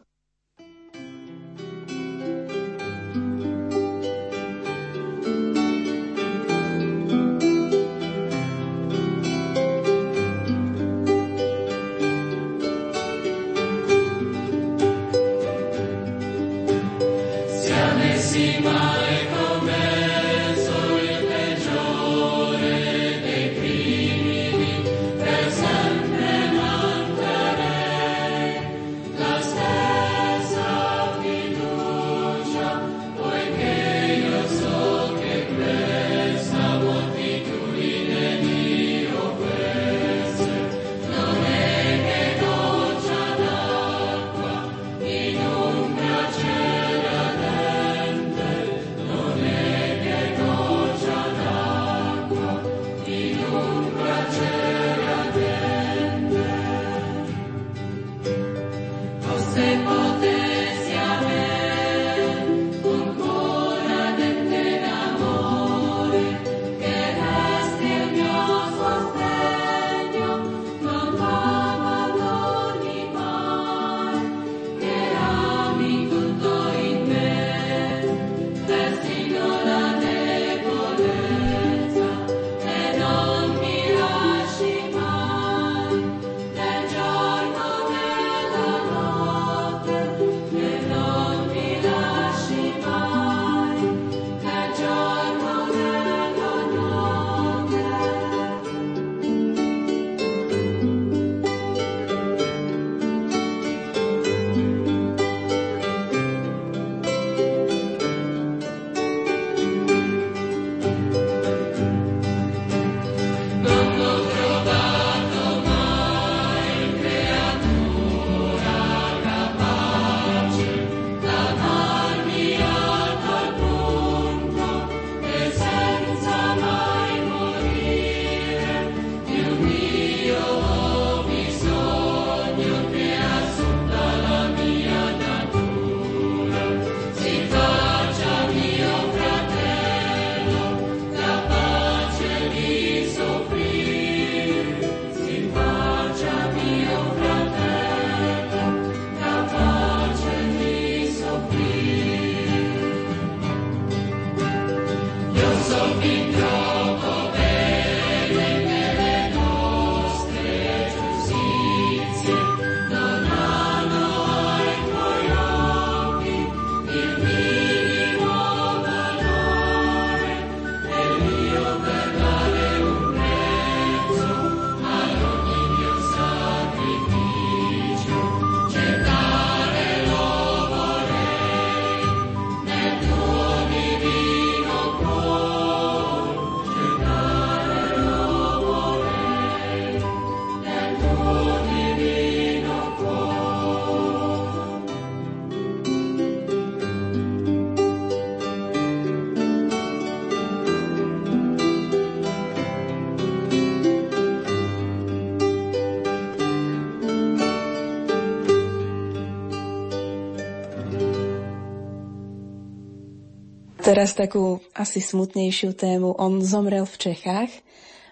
Teraz takú asi smutnejšiu tému. On zomrel v Čechách.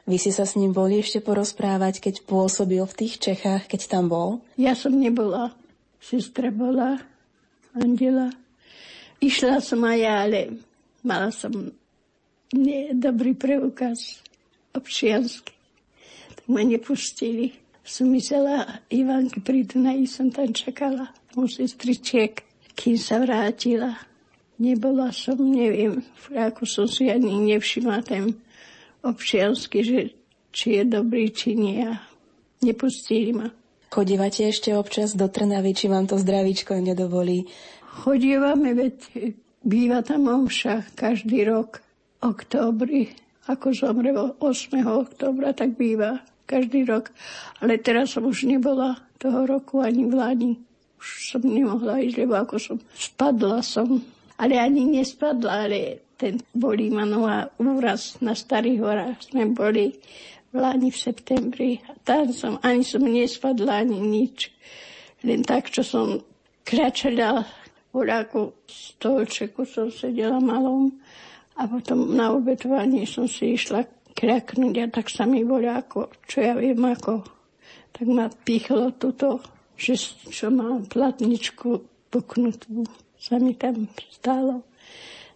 Vy si sa s ním boli ešte porozprávať, keď pôsobil v tých Čechách, keď tam bol? Ja som nebola. Sestra bola, Andela. Išla som aj ja, ale mala som dobrý preukaz občiansky. Tak ma nepustili. Som myslela, Ivanky prídu na som tam čakala. U sestričiek, kým sa vrátila Nebola som, neviem, ako som si ani nevšimla ten občiansky, že či je dobrý, či nie. A nepustili ma. Chodívate ešte občas do Trnavy, či vám to zdravíčko nedovolí? Chodívame, veď býva tam omša každý rok, októbri. Ako zomre 8. októbra, tak býva každý rok. Ale teraz som už nebola toho roku ani v Lani. Už som nemohla ísť, lebo ako som spadla som ale ani nespadla, ale ten bolí ma nová úraz na Starých horách. Sme boli v Lani v septembri a tam som, ani som nespadla, ani nič. Len tak, čo som kračala voľako stolčeku som sedela malom a potom na obetovaní som si išla kraknúť a tak sa mi ako, čo ja viem, ako, tak ma pichlo tuto, že čo mám platničku puknutú sa mi tam stalo,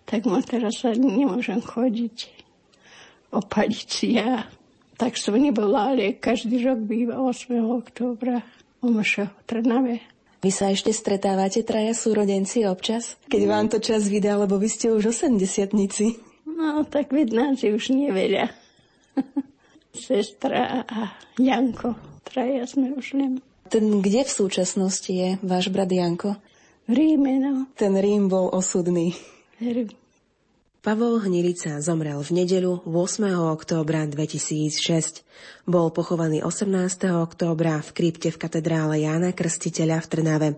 tak ma teraz sa nemôžem chodiť opaliť si ja. Tak som nebola, ale každý rok býva 8. októbra u Moša v Trnave. Vy sa ešte stretávate, traja súrodenci občas? Keď vám to čas vydá, lebo vy ste už 80 No, tak veď nás je už neveľa. Sestra a Janko, traja sme už len. Ten kde v súčasnosti je váš brat Janko? Ríme, no. Ten Rím bol osudný. Rím. Pavol Hnilica zomrel v nedeľu 8. októbra 2006. Bol pochovaný 18. októbra v krypte v katedrále Jána Krstiteľa v Trnave.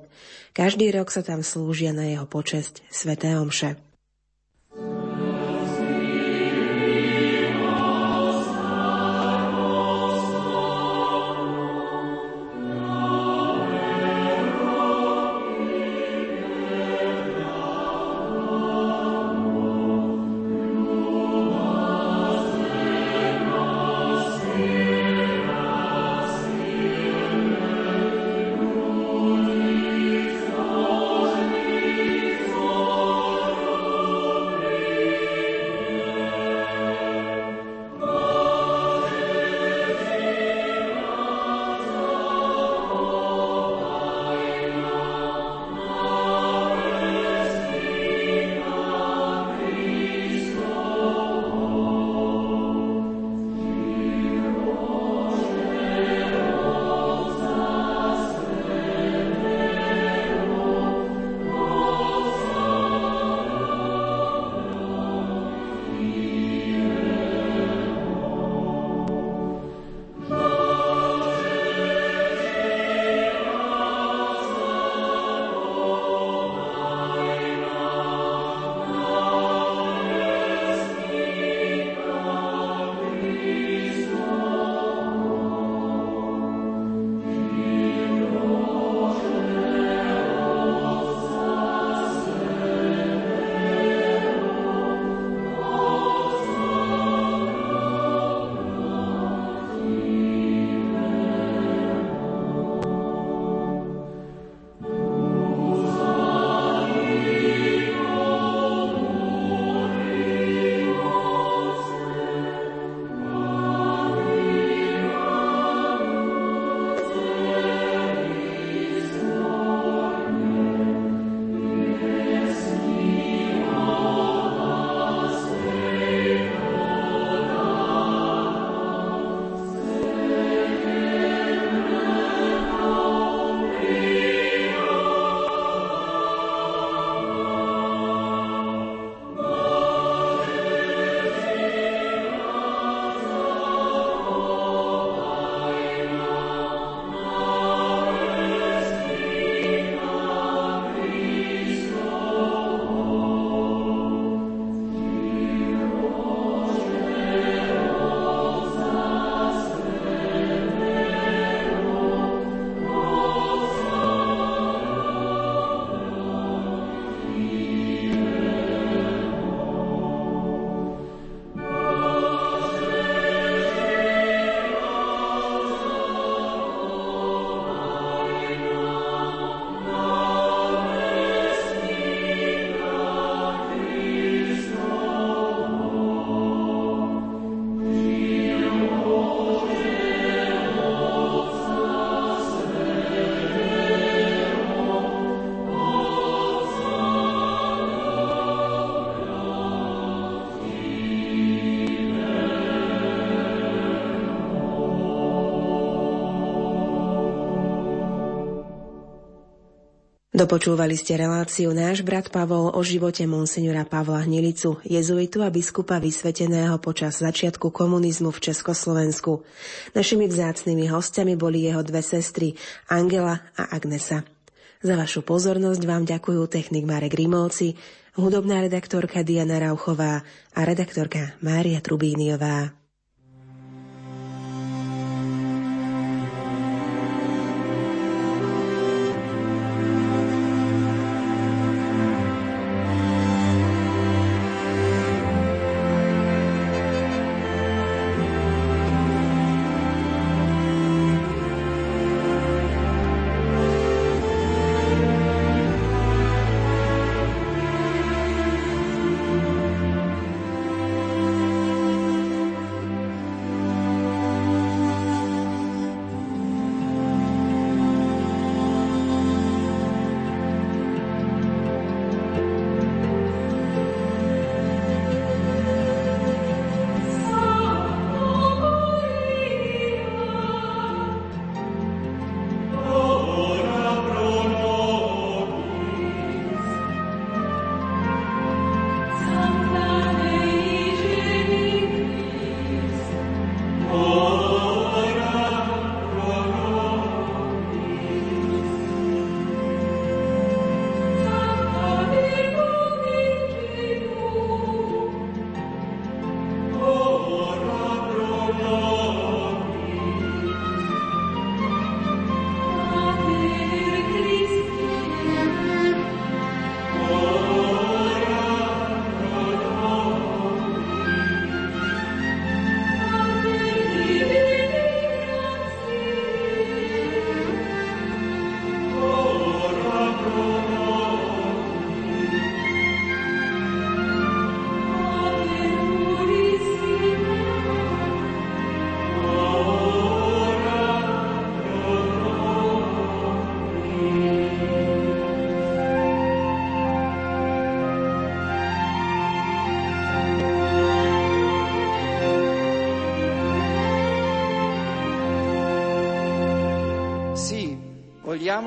Každý rok sa tam slúžia na jeho počesť sveté omše. Dopočúvali ste reláciu Náš brat Pavol o živote monsignora Pavla Hnilicu, jezuitu a biskupa vysveteného počas začiatku komunizmu v Československu. Našimi vzácnými hostiami boli jeho dve sestry, Angela a Agnesa. Za vašu pozornosť vám ďakujú technik Marek Rimovci, hudobná redaktorka Diana Rauchová a redaktorka Mária Trubíniová.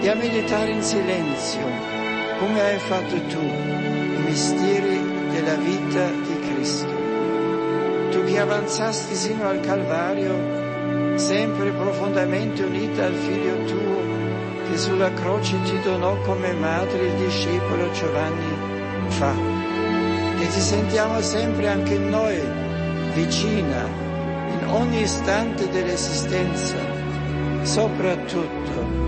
e a meditare in silenzio, come hai fatto tu, i misteri della vita di Cristo. Tu che avanzasti sino al Calvario, sempre profondamente unita al Figlio tuo, che sulla croce ti donò come madre il discepolo Giovanni fa, che ti sentiamo sempre anche noi vicina in ogni istante dell'esistenza, soprattutto